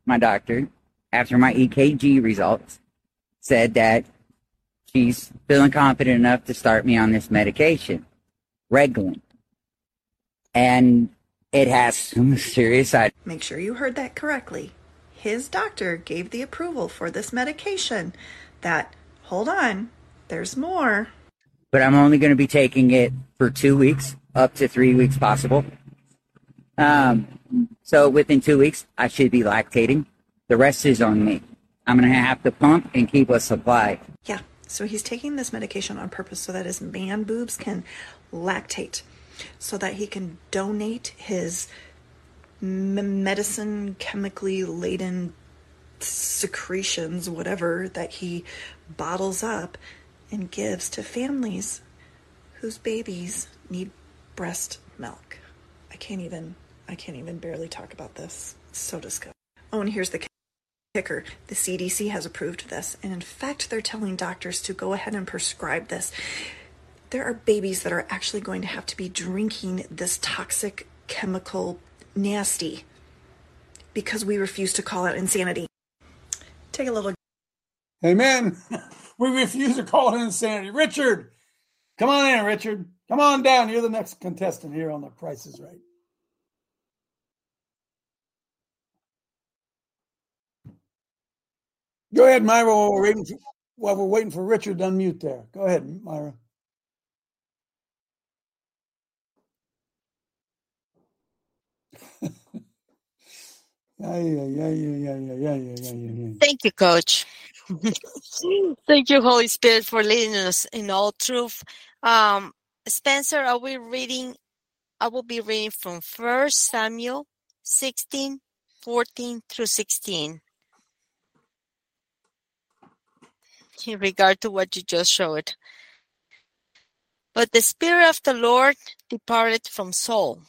[SPEAKER 28] My doctor, after my EKG results, said that she's feeling confident enough to start me on this medication, Reglan. And it has some serious side.
[SPEAKER 13] Make sure you heard that correctly. His doctor gave the approval for this medication. That, hold on, there's more.
[SPEAKER 28] But I'm only going to be taking it for two weeks, up to three weeks possible. Um, so within two weeks, I should be lactating. The rest is on me. I'm going to have to pump and keep a supply.
[SPEAKER 13] Yeah, So he's taking this medication on purpose so that his man boobs can lactate, so that he can donate his medicine chemically laden secretions, whatever, that he bottles up and gives to families whose babies need breast milk. I can't even I can't even barely talk about this. It's so disgusting. Oh, and here's the kicker. The CDC has approved this, and in fact, they're telling doctors to go ahead and prescribe this. There are babies that are actually going to have to be drinking this toxic chemical nasty because we refuse to call out insanity. Take a little
[SPEAKER 4] Amen. [LAUGHS] We refuse to call it insanity. Richard, come on in, Richard. Come on down. You're the next contestant here on The Price is Right. Go ahead, Myra, while we're waiting for, while we're waiting for Richard to unmute there. Go ahead, Myra.
[SPEAKER 29] Thank you, Coach. Thank you, Holy Spirit, for leading us in all truth. Um, Spencer, are we reading? I will be reading from First Samuel 16, 14 through 16. In regard to what you just showed. But the Spirit of the Lord departed from Saul,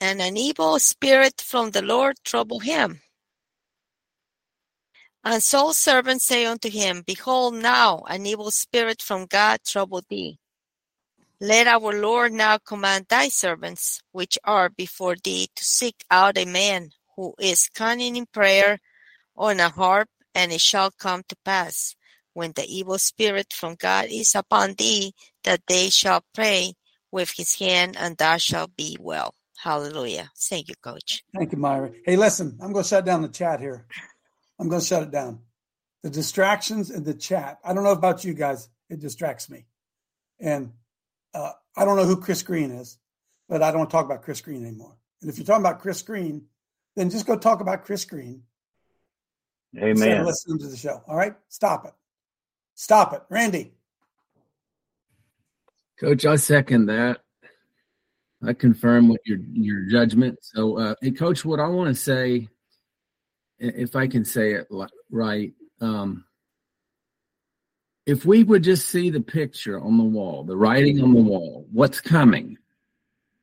[SPEAKER 29] and an evil spirit from the Lord troubled him. And Saul's servants say unto him, Behold, now an evil spirit from God troubled thee. Let our Lord now command thy servants, which are before thee, to seek out a man who is cunning in prayer on a harp, and it shall come to pass, when the evil spirit from God is upon thee, that they shall pray with his hand, and thou shalt be well. Hallelujah. Thank you, Coach.
[SPEAKER 4] Thank you, Myra. Hey, listen, I'm going to shut down the chat here. I'm going to shut it down. The distractions in the chat. I don't know about you guys. It distracts me. And uh, I don't know who Chris Green is, but I don't talk about Chris Green anymore. And if you're talking about Chris Green, then just go talk about Chris Green. instead of
[SPEAKER 27] Amen.
[SPEAKER 4] Listening to the show. All right? Stop it. Stop it. Randy.
[SPEAKER 30] Coach, I second that. I confirm with your your judgment. So, uh, Coach, what I want to say, if I can say it right, um, if we would just see the picture on the wall, the writing on the wall, what's coming,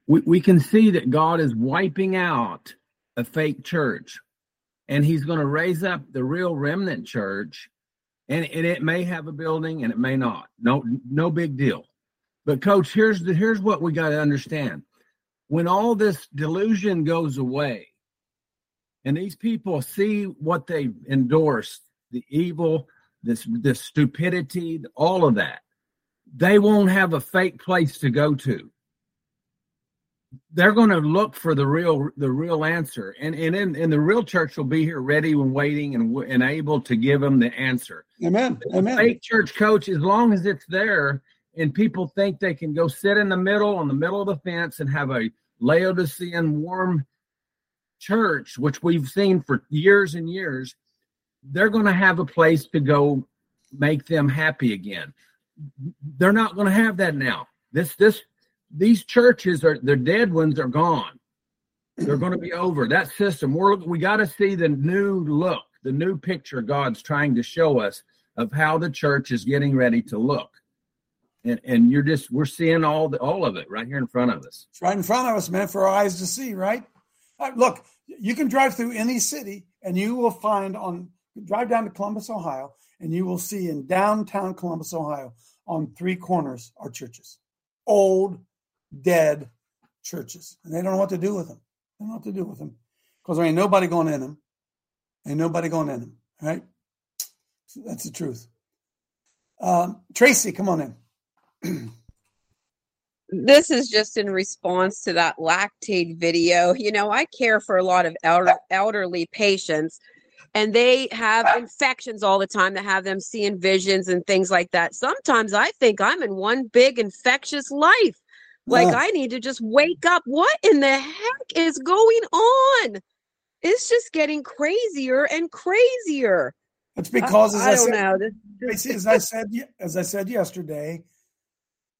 [SPEAKER 30] we, we can see that God is wiping out a fake church, and He's going to raise up the real remnant church, and, and it may have a building and it may not. No, no big deal. But coach, here's the here's what we got to understand. When all this delusion goes away, and these people see what they endorsed, the evil, this this stupidity, all of that, they won't have a fake place to go to. They're going to look for the real the real answer, and and in, and the real church will be here, ready and waiting, and and able to give them the answer.
[SPEAKER 4] Amen. Amen.
[SPEAKER 30] Fake church coach, as long as it's there, and people think they can go sit in the middle, on the middle of the fence, and have a Laodicean warm church, which we've seen for years and years, they're going to have a place to go make them happy again. They're not going to have that now. This this these churches are the dead ones are gone. They're going to be over that system. We're we got to see the new look, the new picture God's trying to show us of how the church is getting ready to look. And and you're just we're seeing all the all of it right here in front of us.
[SPEAKER 4] It's right in front of us, man, for our eyes to see, right? Look, you can drive through any city and you will find on drive down to Columbus, Ohio, and you will see in downtown Columbus, Ohio, on three corners are churches. Old, dead churches. And they don't know what to do with them. They don't know what to do with them. Because there ain't nobody going in them. Ain't nobody going in them. Right? So that's the truth. Um, Tracy, come on in.
[SPEAKER 31] This is just in response to that lactate video. You know, I care for a lot of elder, elderly patients, and they have infections all the time that have them seeing visions and things like that. Sometimes I think I'm in one big infectious life. Like
[SPEAKER 32] Yeah.
[SPEAKER 31] I need to just wake up. What in the heck is going on? It's just getting crazier and crazier.
[SPEAKER 4] It's because,
[SPEAKER 31] I-
[SPEAKER 4] as
[SPEAKER 31] I
[SPEAKER 4] I,
[SPEAKER 31] don't
[SPEAKER 4] said,
[SPEAKER 31] know. This-
[SPEAKER 4] as I said, as I said yesterday,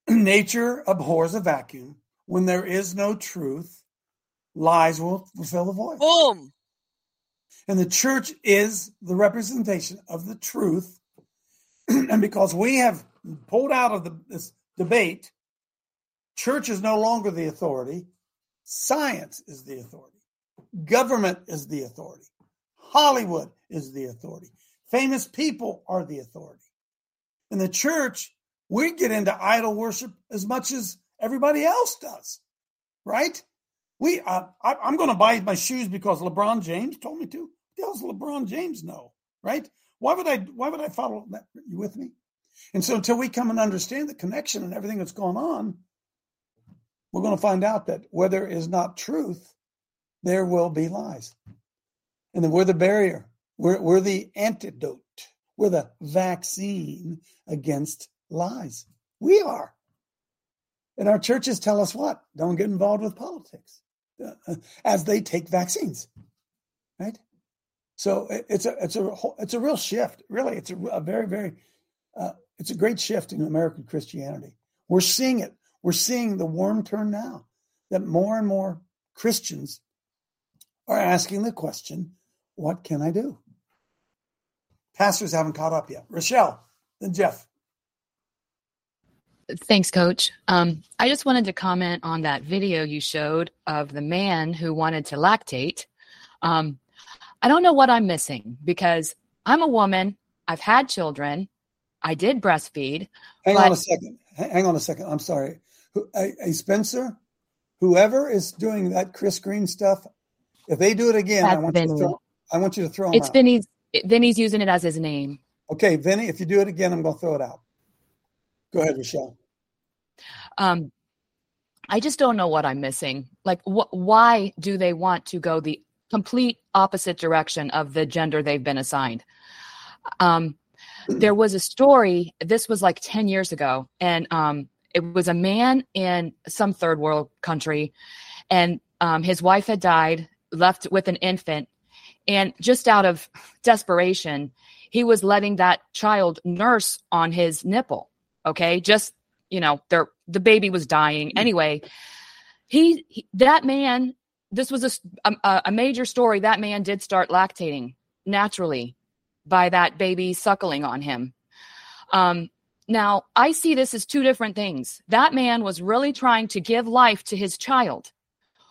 [SPEAKER 4] [CLEARS THROAT] nature abhors a vacuum. When there is no truth, lies will fill the void.
[SPEAKER 29] Boom.
[SPEAKER 4] And the church is the representation of the truth. [CLEARS THROAT] and because we have pulled out of the, this debate, church is no longer the authority. Science is the authority. Government is the authority. Hollywood is the authority. Famous people are the authority. And the church, we get into idol worship as much as everybody else does, right? We, uh, I, I'm going to buy my shoes because LeBron James told me to. Does LeBron James know, right? Why would I? Why would I follow that? You with me? And so, until we come and understand the connection and everything that's going on, we're going to find out that where there is not truth, there will be lies. And then we're the barrier. We're, we're the antidote. We're the vaccine against lies. We are. And our churches tell us what? Don't get involved with politics uh, as they take vaccines, right? So it- it's a it's a it's a real shift. Really, it's a, a very very uh, it's a great shift in American Christianity. We're seeing it. We're seeing the worm turn now. That more and more Christians are asking the question, "What can I do?" Pastors haven't caught up yet. Rochelle, then Jeff.
[SPEAKER 33] Thanks, Coach. Um, I just wanted to comment on that video you showed of the man who wanted to lactate. Um, I don't know what I'm missing because I'm a woman. I've had children. I did breastfeed.
[SPEAKER 4] Hang
[SPEAKER 33] but
[SPEAKER 4] on a second. Hang on a second. I'm sorry. A, a Spencer, whoever is doing that Chris Green stuff, if they do it again, I want you to
[SPEAKER 33] Vinny.
[SPEAKER 4] throw. I want you to throw
[SPEAKER 33] It's. Vinny's. Vinny's using it as his name.
[SPEAKER 4] Okay, Vinny, if you do it again, I'm going to throw it out. Go ahead, Michelle.
[SPEAKER 33] Um, I just don't know what I'm missing. Like, wh- why do they want to go the complete opposite direction of the gender they've been assigned? Um, there was a story. This was like ten years ago, and um, it was a man in some third world country, and um, his wife had died, left with an infant, and just out of desperation, he was letting that child nurse on his nipple. Okay, just you know, their the baby was dying anyway. He, he that man. This was a a major story. That man did start lactating naturally by that baby suckling on him. Um, now I see this as two different things. That man was really trying to give life to his child.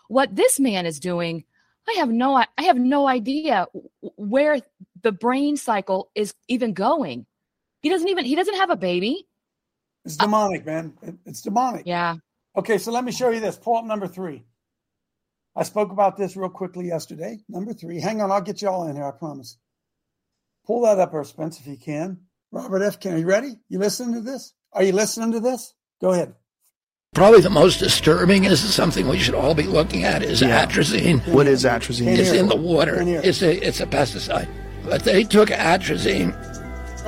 [SPEAKER 33] What this man is doing, I have no I have no idea where the brain cycle is even going. He doesn't even he doesn't have a baby.
[SPEAKER 4] It's uh, demonic, man. It- It's demonic.
[SPEAKER 33] Yeah.
[SPEAKER 4] Okay, so let me show you this. Pull up number three. I spoke about this real quickly yesterday. Number three. Hang on, I'll get you all in here, I promise. Pull that up, Earth Spence, if you can. Robert F. Can are you ready? You listening to this? Are you listening to this? Go ahead.
[SPEAKER 32] Probably the most disturbing is something we should all be looking at is
[SPEAKER 34] Yeah.
[SPEAKER 32] atrazine.
[SPEAKER 34] What is atrazine?
[SPEAKER 32] It's in the water.
[SPEAKER 34] Can't.
[SPEAKER 32] It's a it's a pesticide. But they took atrazine.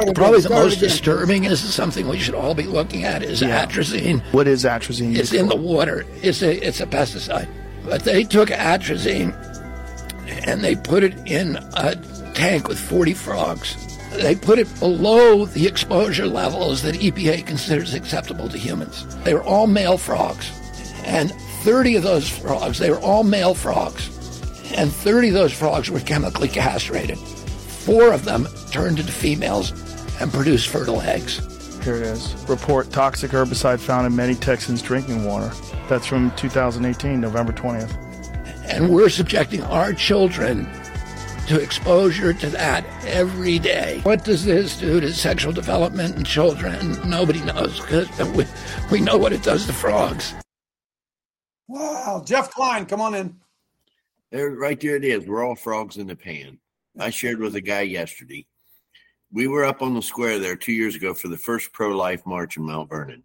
[SPEAKER 4] Again,
[SPEAKER 32] Probably the most
[SPEAKER 4] again.
[SPEAKER 32] disturbing is something we should all be looking at is
[SPEAKER 34] Yeah.
[SPEAKER 32] atrazine.
[SPEAKER 34] What is atrazine?
[SPEAKER 32] It's in the water. It's a it's a pesticide. But they took atrazine and they put it in a tank with 40 frogs. They put it below the exposure levels that EPA considers acceptable to humans. They were all male frogs. And 30 of those frogs, they were all male frogs. And 30 of those frogs were chemically castrated. Four of them turned into females and produce fertile eggs.
[SPEAKER 34] Here it is. Report toxic herbicide found in many Texans' drinking water. That's from 2018, November 20th.
[SPEAKER 32] and we're subjecting our children to exposure to that every day. What does this do to sexual development in children? Nobody knows because we, we know what it does to frogs.
[SPEAKER 4] Wow. Jeff Klein, come on in.
[SPEAKER 27] There, right there it is. We're all frogs in the pan. I shared with a guy yesterday. We were up on the square there two years ago for the first pro life march in Mount Vernon.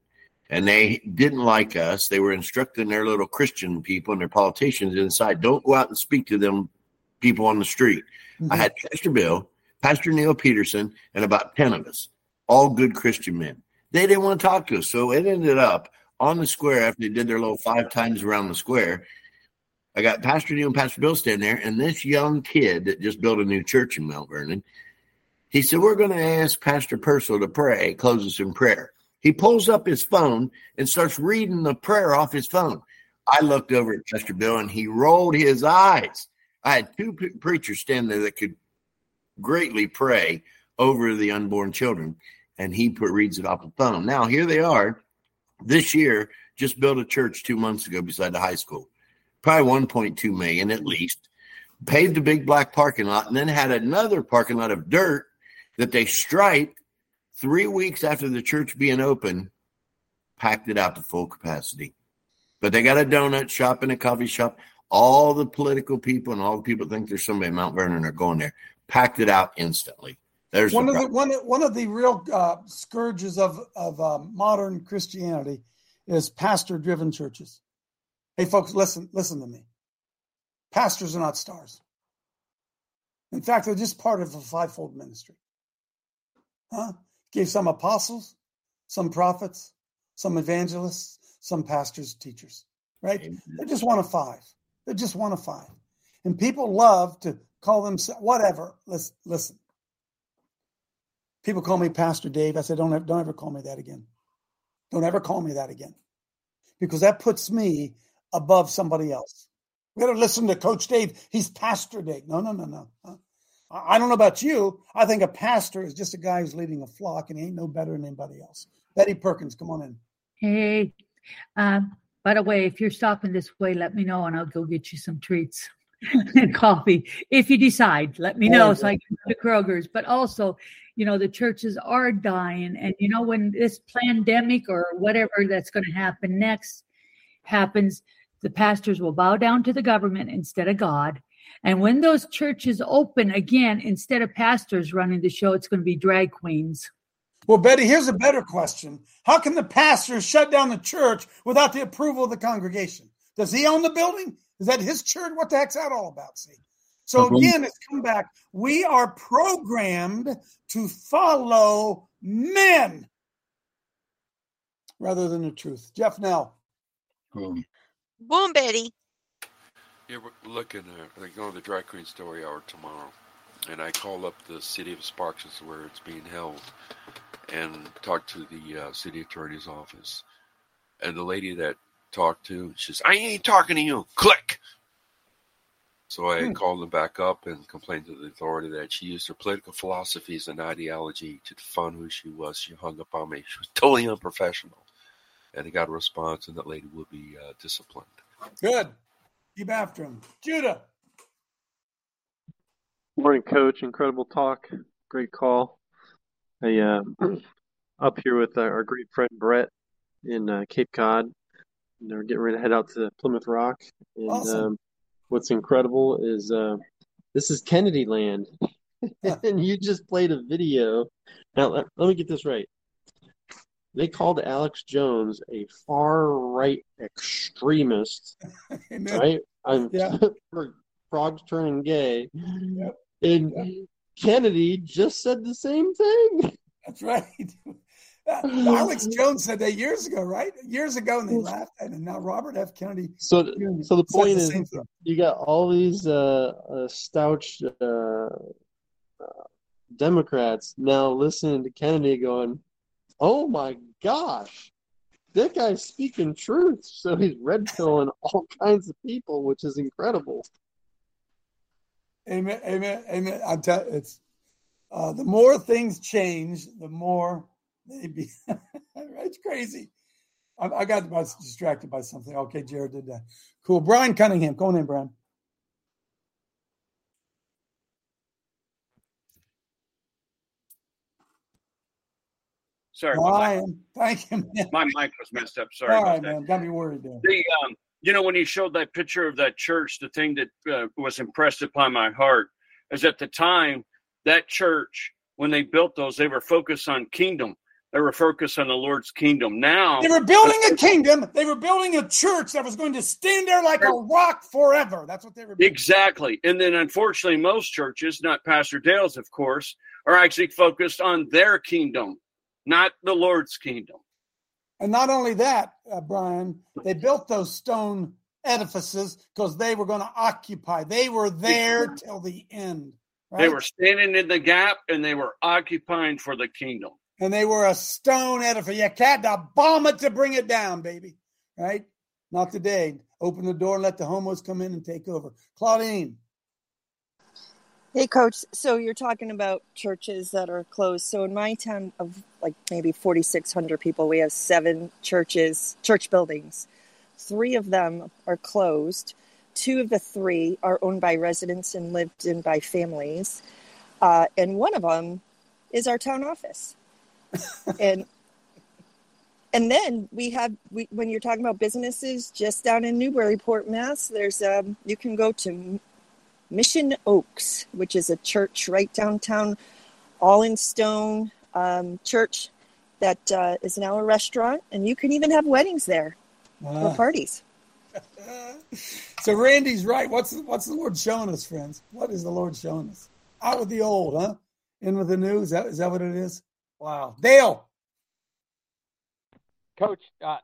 [SPEAKER 27] And they didn't like us. They were instructing their little Christian people and their politicians inside don't go out and speak to them people on the street. I mm-hmm. had Pastor Bill, Pastor Neil Peterson, and about 10 of us, all good Christian men. They didn't want to talk to us. So it ended up on the square after they did their little five times around the square. I got Pastor Neil and Pastor Bill standing there, and this young kid that just built a new church in Mount Vernon, He said, We're going to ask Pastor Purcell to pray, closes in prayer. He pulls up his phone and starts reading the prayer off his phone. I looked over at Pastor Bill and he rolled his eyes. I had two pre- preachers stand there that could greatly pray over the unborn children, and he put, reads it off the phone. Now, here they are this year, just built a church two months ago beside the high school, probably 1.2 million at least, paved a big black parking lot, and then had another parking lot of dirt that they strike three weeks after the church being open, packed it out to full capacity. But they got a donut shop and a coffee shop. All the political people and all the people think there's somebody in Mount Vernon are going there. Packed it out instantly. There's
[SPEAKER 4] one
[SPEAKER 27] the
[SPEAKER 4] of the one one of the real uh, scourges of of uh, modern Christianity is pastor driven churches. Hey, folks, listen listen to me. Pastors are not stars. In fact, they're just part of a fivefold ministry. Huh? Gave some apostles, some prophets, some evangelists, some pastors, teachers. Right? They're just one of five. They're just one of five. And people love to call themselves whatever. Listen, listen. People call me Pastor Dave. I said, don't, ever- don't ever call me that again. Don't ever call me that again. Because that puts me above somebody else. We got to listen to Coach Dave. He's Pastor Dave. No, no, no, no. I don't know about you. I think a pastor is just a guy who's leading a flock and he ain't no better than anybody else. Betty Perkins, come on in.
[SPEAKER 35] Hey, um, by the way, if you're stopping this way, let me know and I'll go get you some treats [LAUGHS] and coffee. If you decide, let me know so I can go to Kroger's. But also, you know, the churches are dying. And, you know, when this pandemic or whatever that's going to happen next happens, the pastors will bow down to the government instead of God. And when those churches open again, instead of pastors running the show, it's going to be drag queens.
[SPEAKER 4] Well, Betty, here's a better question. How can the pastor shut down the church without the approval of the congregation? Does he own the building? Is that his church? What the heck's that all about? See? So again, it's come back. We are programmed to follow men rather than the truth. Jeff Nell.
[SPEAKER 26] Um,
[SPEAKER 29] Boom, Betty.
[SPEAKER 36] We're looking at they're going to the drag queen story hour tomorrow, and I call up the city of Sparks, is where it's being held, and talk to the uh, city attorney's office, and the lady that talked to, she says, "I ain't talking to you." Click. So I
[SPEAKER 4] Hmm.
[SPEAKER 36] called them back up and complained to the authority that she used her political philosophies and ideology to define who she was. She hung up on me. [LAUGHS] She was totally unprofessional, and I got a response, and that lady will be uh, disciplined.
[SPEAKER 4] Good. Keep after him. Judah.
[SPEAKER 37] Morning, Coach. Incredible talk. Great call. I uh, [CLEARS THROAT] up here with our, our great friend Brett in uh, Cape Cod. And they're getting ready to head out to Plymouth Rock. And
[SPEAKER 4] Awesome.
[SPEAKER 37] um, what's incredible is uh, this is Kennedy land, [LAUGHS] and you just played a video. Now let, let me get this right. They called Alex Jones a far right extremist, [LAUGHS] right? I'm
[SPEAKER 4] Yeah. [LAUGHS]
[SPEAKER 37] for frogs turning gay. And Kennedy just said the same thing.
[SPEAKER 4] That's right. [LAUGHS] Alex Jones said that years ago, right? Years ago, and they laughed at it. And now Robert F. Kennedy.
[SPEAKER 37] So, so the point
[SPEAKER 4] the
[SPEAKER 37] is, you got all these uh, uh, stouch uh, uh, Democrats now listening to Kennedy, going, "Oh my gosh, that guy's speaking truth." So he's red pilling all kinds of people, which is incredible.
[SPEAKER 4] Amen. Amen. Amen. I'm telling it's uh, the more things change, the more they be. it's crazy. I, I got distracted by something. Okay, Jared did that. Cool. Brian Cunningham, go on in, Brian.
[SPEAKER 38] Sorry.
[SPEAKER 4] Brian, thank you, man.
[SPEAKER 38] My mic was messed up. Sorry
[SPEAKER 4] All right,
[SPEAKER 38] that.
[SPEAKER 4] man. Got me worried there.
[SPEAKER 38] The um, you know, when you showed that picture of that church, the thing that uh, was impressed upon my heart is at the time that church, when they built those, they were focused on kingdom. They were focused on the Lord's kingdom. Now
[SPEAKER 4] They were building a kingdom. They were building a church that was going to stand there like a rock forever. That's what they were.
[SPEAKER 38] Exactly. And then unfortunately, most churches, not Pastor Dale's, of course, are actually focused on their kingdom, not the Lord's kingdom.
[SPEAKER 4] And not only that, uh, Brian, they built those stone edifices because they were going to occupy. They were there till the end,
[SPEAKER 38] They were standing in the gap and they were occupying for the kingdom.
[SPEAKER 4] and they were a stone edifice. You had to bomb it to bring it down, baby. Right? Not today. Open the door and let the homos come in and take over. Claudine.
[SPEAKER 39] Hey, coach. So you're talking about churches that are closed. So in my town of like maybe 4,600 people, we have seven churches, church buildings. Three of them are closed. Two of the three are owned by residents and lived in by families. Uh, and one of them is our town office. [LAUGHS] and and then we have we, when you're talking about businesses just down in Newburyport, Mass. There's um, you can go to Mission Oaks, which is a church right downtown, all in stone um, church that uh, is now a restaurant, and you can even have weddings there
[SPEAKER 4] Wow.
[SPEAKER 39] or parties. [LAUGHS]
[SPEAKER 4] So Randy's right. What's what's the Lord showing us, friends? What is the Lord showing us? Out with the old, huh? In with the new. Is that is that what it is? Wow. Dale.
[SPEAKER 40] Coach, uh,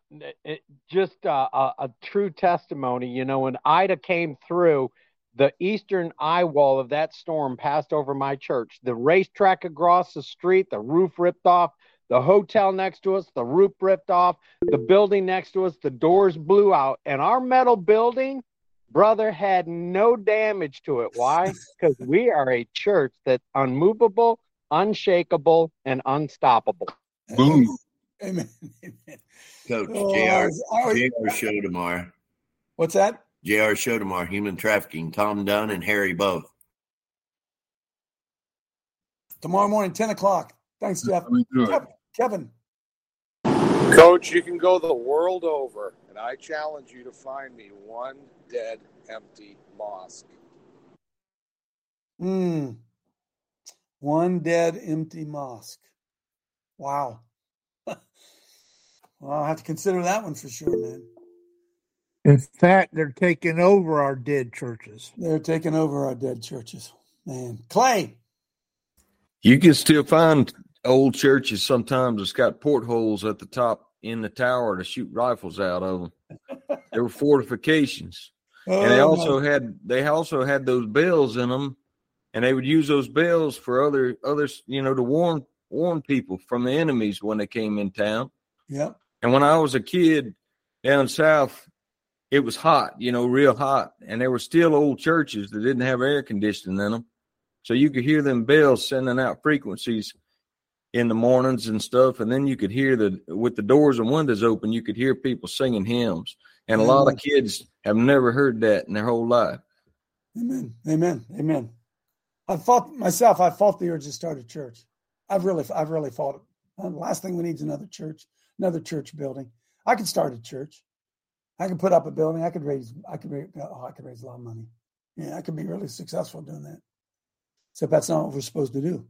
[SPEAKER 40] it, just uh, a, a true testimony. You know, when Ida came through, the eastern eye wall of that storm passed over my church. The racetrack across the street, the roof ripped off. The hotel next to us, the roof ripped off. The building next to us, the doors blew out. And our metal building, brother, had no damage to it. Why? [LAUGHS] Because we are a church that's unmovable, unshakable, and unstoppable.
[SPEAKER 26] Boom.
[SPEAKER 4] Amen.
[SPEAKER 27] Coach,
[SPEAKER 4] Oh,
[SPEAKER 27] JR,
[SPEAKER 4] are-
[SPEAKER 27] JR show tomorrow.
[SPEAKER 4] What's that?
[SPEAKER 27] JR show tomorrow. Human trafficking. Tom Dunn and Harry both.
[SPEAKER 4] Tomorrow morning, 10 o'clock. Thanks, Jeff. Kev- Kevin.
[SPEAKER 41] Coach, you can go the world over, and I challenge you to find me one dead, empty mosque.
[SPEAKER 4] Hmm. One dead, empty mosque. Wow. [LAUGHS] well, I'll have to consider that one for sure, man.
[SPEAKER 42] In fact, they're taking over our dead churches.
[SPEAKER 4] They're taking over our dead churches. Man. Clay.
[SPEAKER 43] You can still find old churches sometimes it's got portholes at the top in the tower to shoot rifles out of them. [LAUGHS] there were fortifications. and they
[SPEAKER 4] Oh,
[SPEAKER 43] also
[SPEAKER 4] my-
[SPEAKER 43] had they also had those bells in them and they would use those bells for other others, you know, to warn warn people from the enemies when they came in town.
[SPEAKER 4] Yep.
[SPEAKER 43] And when I was a kid down south, it was hot, you know, real hot. And there were still old churches that didn't have air conditioning in them. So you could hear them bells sending out frequencies in the mornings and stuff. And then you could hear the, with the doors and windows open, you could hear people singing hymns. And a lot of kids have never heard that in their whole life.
[SPEAKER 4] Amen. Amen. Amen. I fought myself. I fought the urge to start a church. I've really, I've really fought it. The last thing we need is another church, another church building. I could start a church. I could put up a building. I could raise, I could raise, uh, oh, I could raise a lot of money. Yeah, I could be really successful doing that. Except that's not what we're supposed to do.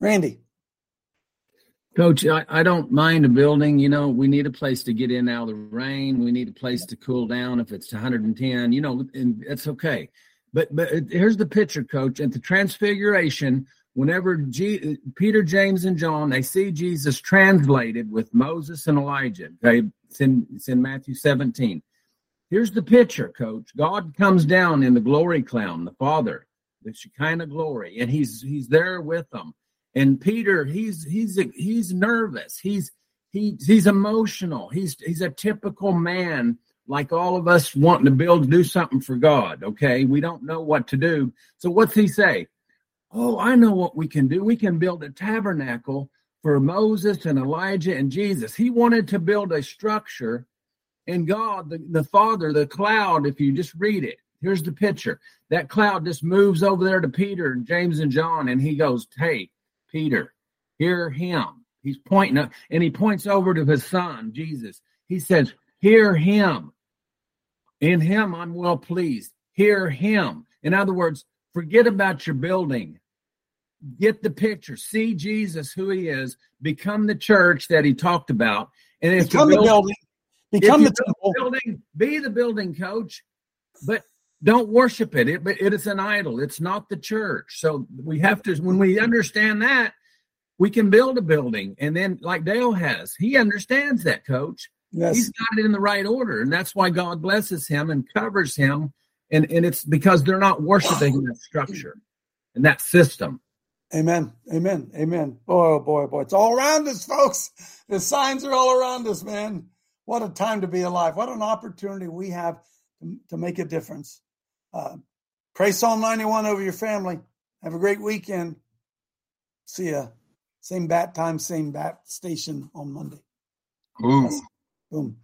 [SPEAKER 4] Randy.
[SPEAKER 30] Coach, I, I don't mind a building. You know, we need a place to get in out of the rain. We need a place to cool down if it's 110. You know, and that's okay. But but here's the picture, Coach. At the Transfiguration, whenever G, Peter, James, and John they see Jesus translated with Moses and Elijah. Okay, it's in it's in Matthew 17. Here's the picture, Coach. God comes down in the glory cloud, the Father, the Shekinah glory, and he's he's there with them. And Peter, he's he's he's nervous. He's he he's emotional. He's he's a typical man, like all of us wanting to build do something for God. Okay, we don't know what to do. So what's he say? Oh, I know what we can do. We can build a tabernacle for Moses and Elijah and Jesus. He wanted to build a structure, and God, the, the Father, the cloud. If you just read it, here's the picture. That cloud just moves over there to Peter and James and John, and he goes, "Hey." Peter, hear him. He's pointing up and he points over to his son, Jesus. He says, Hear him. In him I'm well pleased. Hear him. In other words, forget about your building. Get the picture. See Jesus, who he is. Become the church that he talked about. And if
[SPEAKER 4] Become the
[SPEAKER 30] build-
[SPEAKER 4] building. Become the temple.
[SPEAKER 30] building, be the building coach, but don't worship it. It, it is an idol. It's not the church. So we have to, when we understand that, we can build a building. And then, like Dale has, he understands that, coach.
[SPEAKER 4] Yes.
[SPEAKER 30] He's got it in the right order. And that's why God blesses him and covers him. And, and it's because they're not worshiping that structure. and that system.
[SPEAKER 4] Amen. Amen. Amen. Boy, oh boy, boy. It's all around us, folks. The signs are all around us, man. What a time to be alive. What an opportunity we have to, make a difference. Uh, pray Psalm 91 over your family. Have a great weekend. See ya. Same bat time, same bat station on Monday.
[SPEAKER 26] Ooh.
[SPEAKER 4] Boom.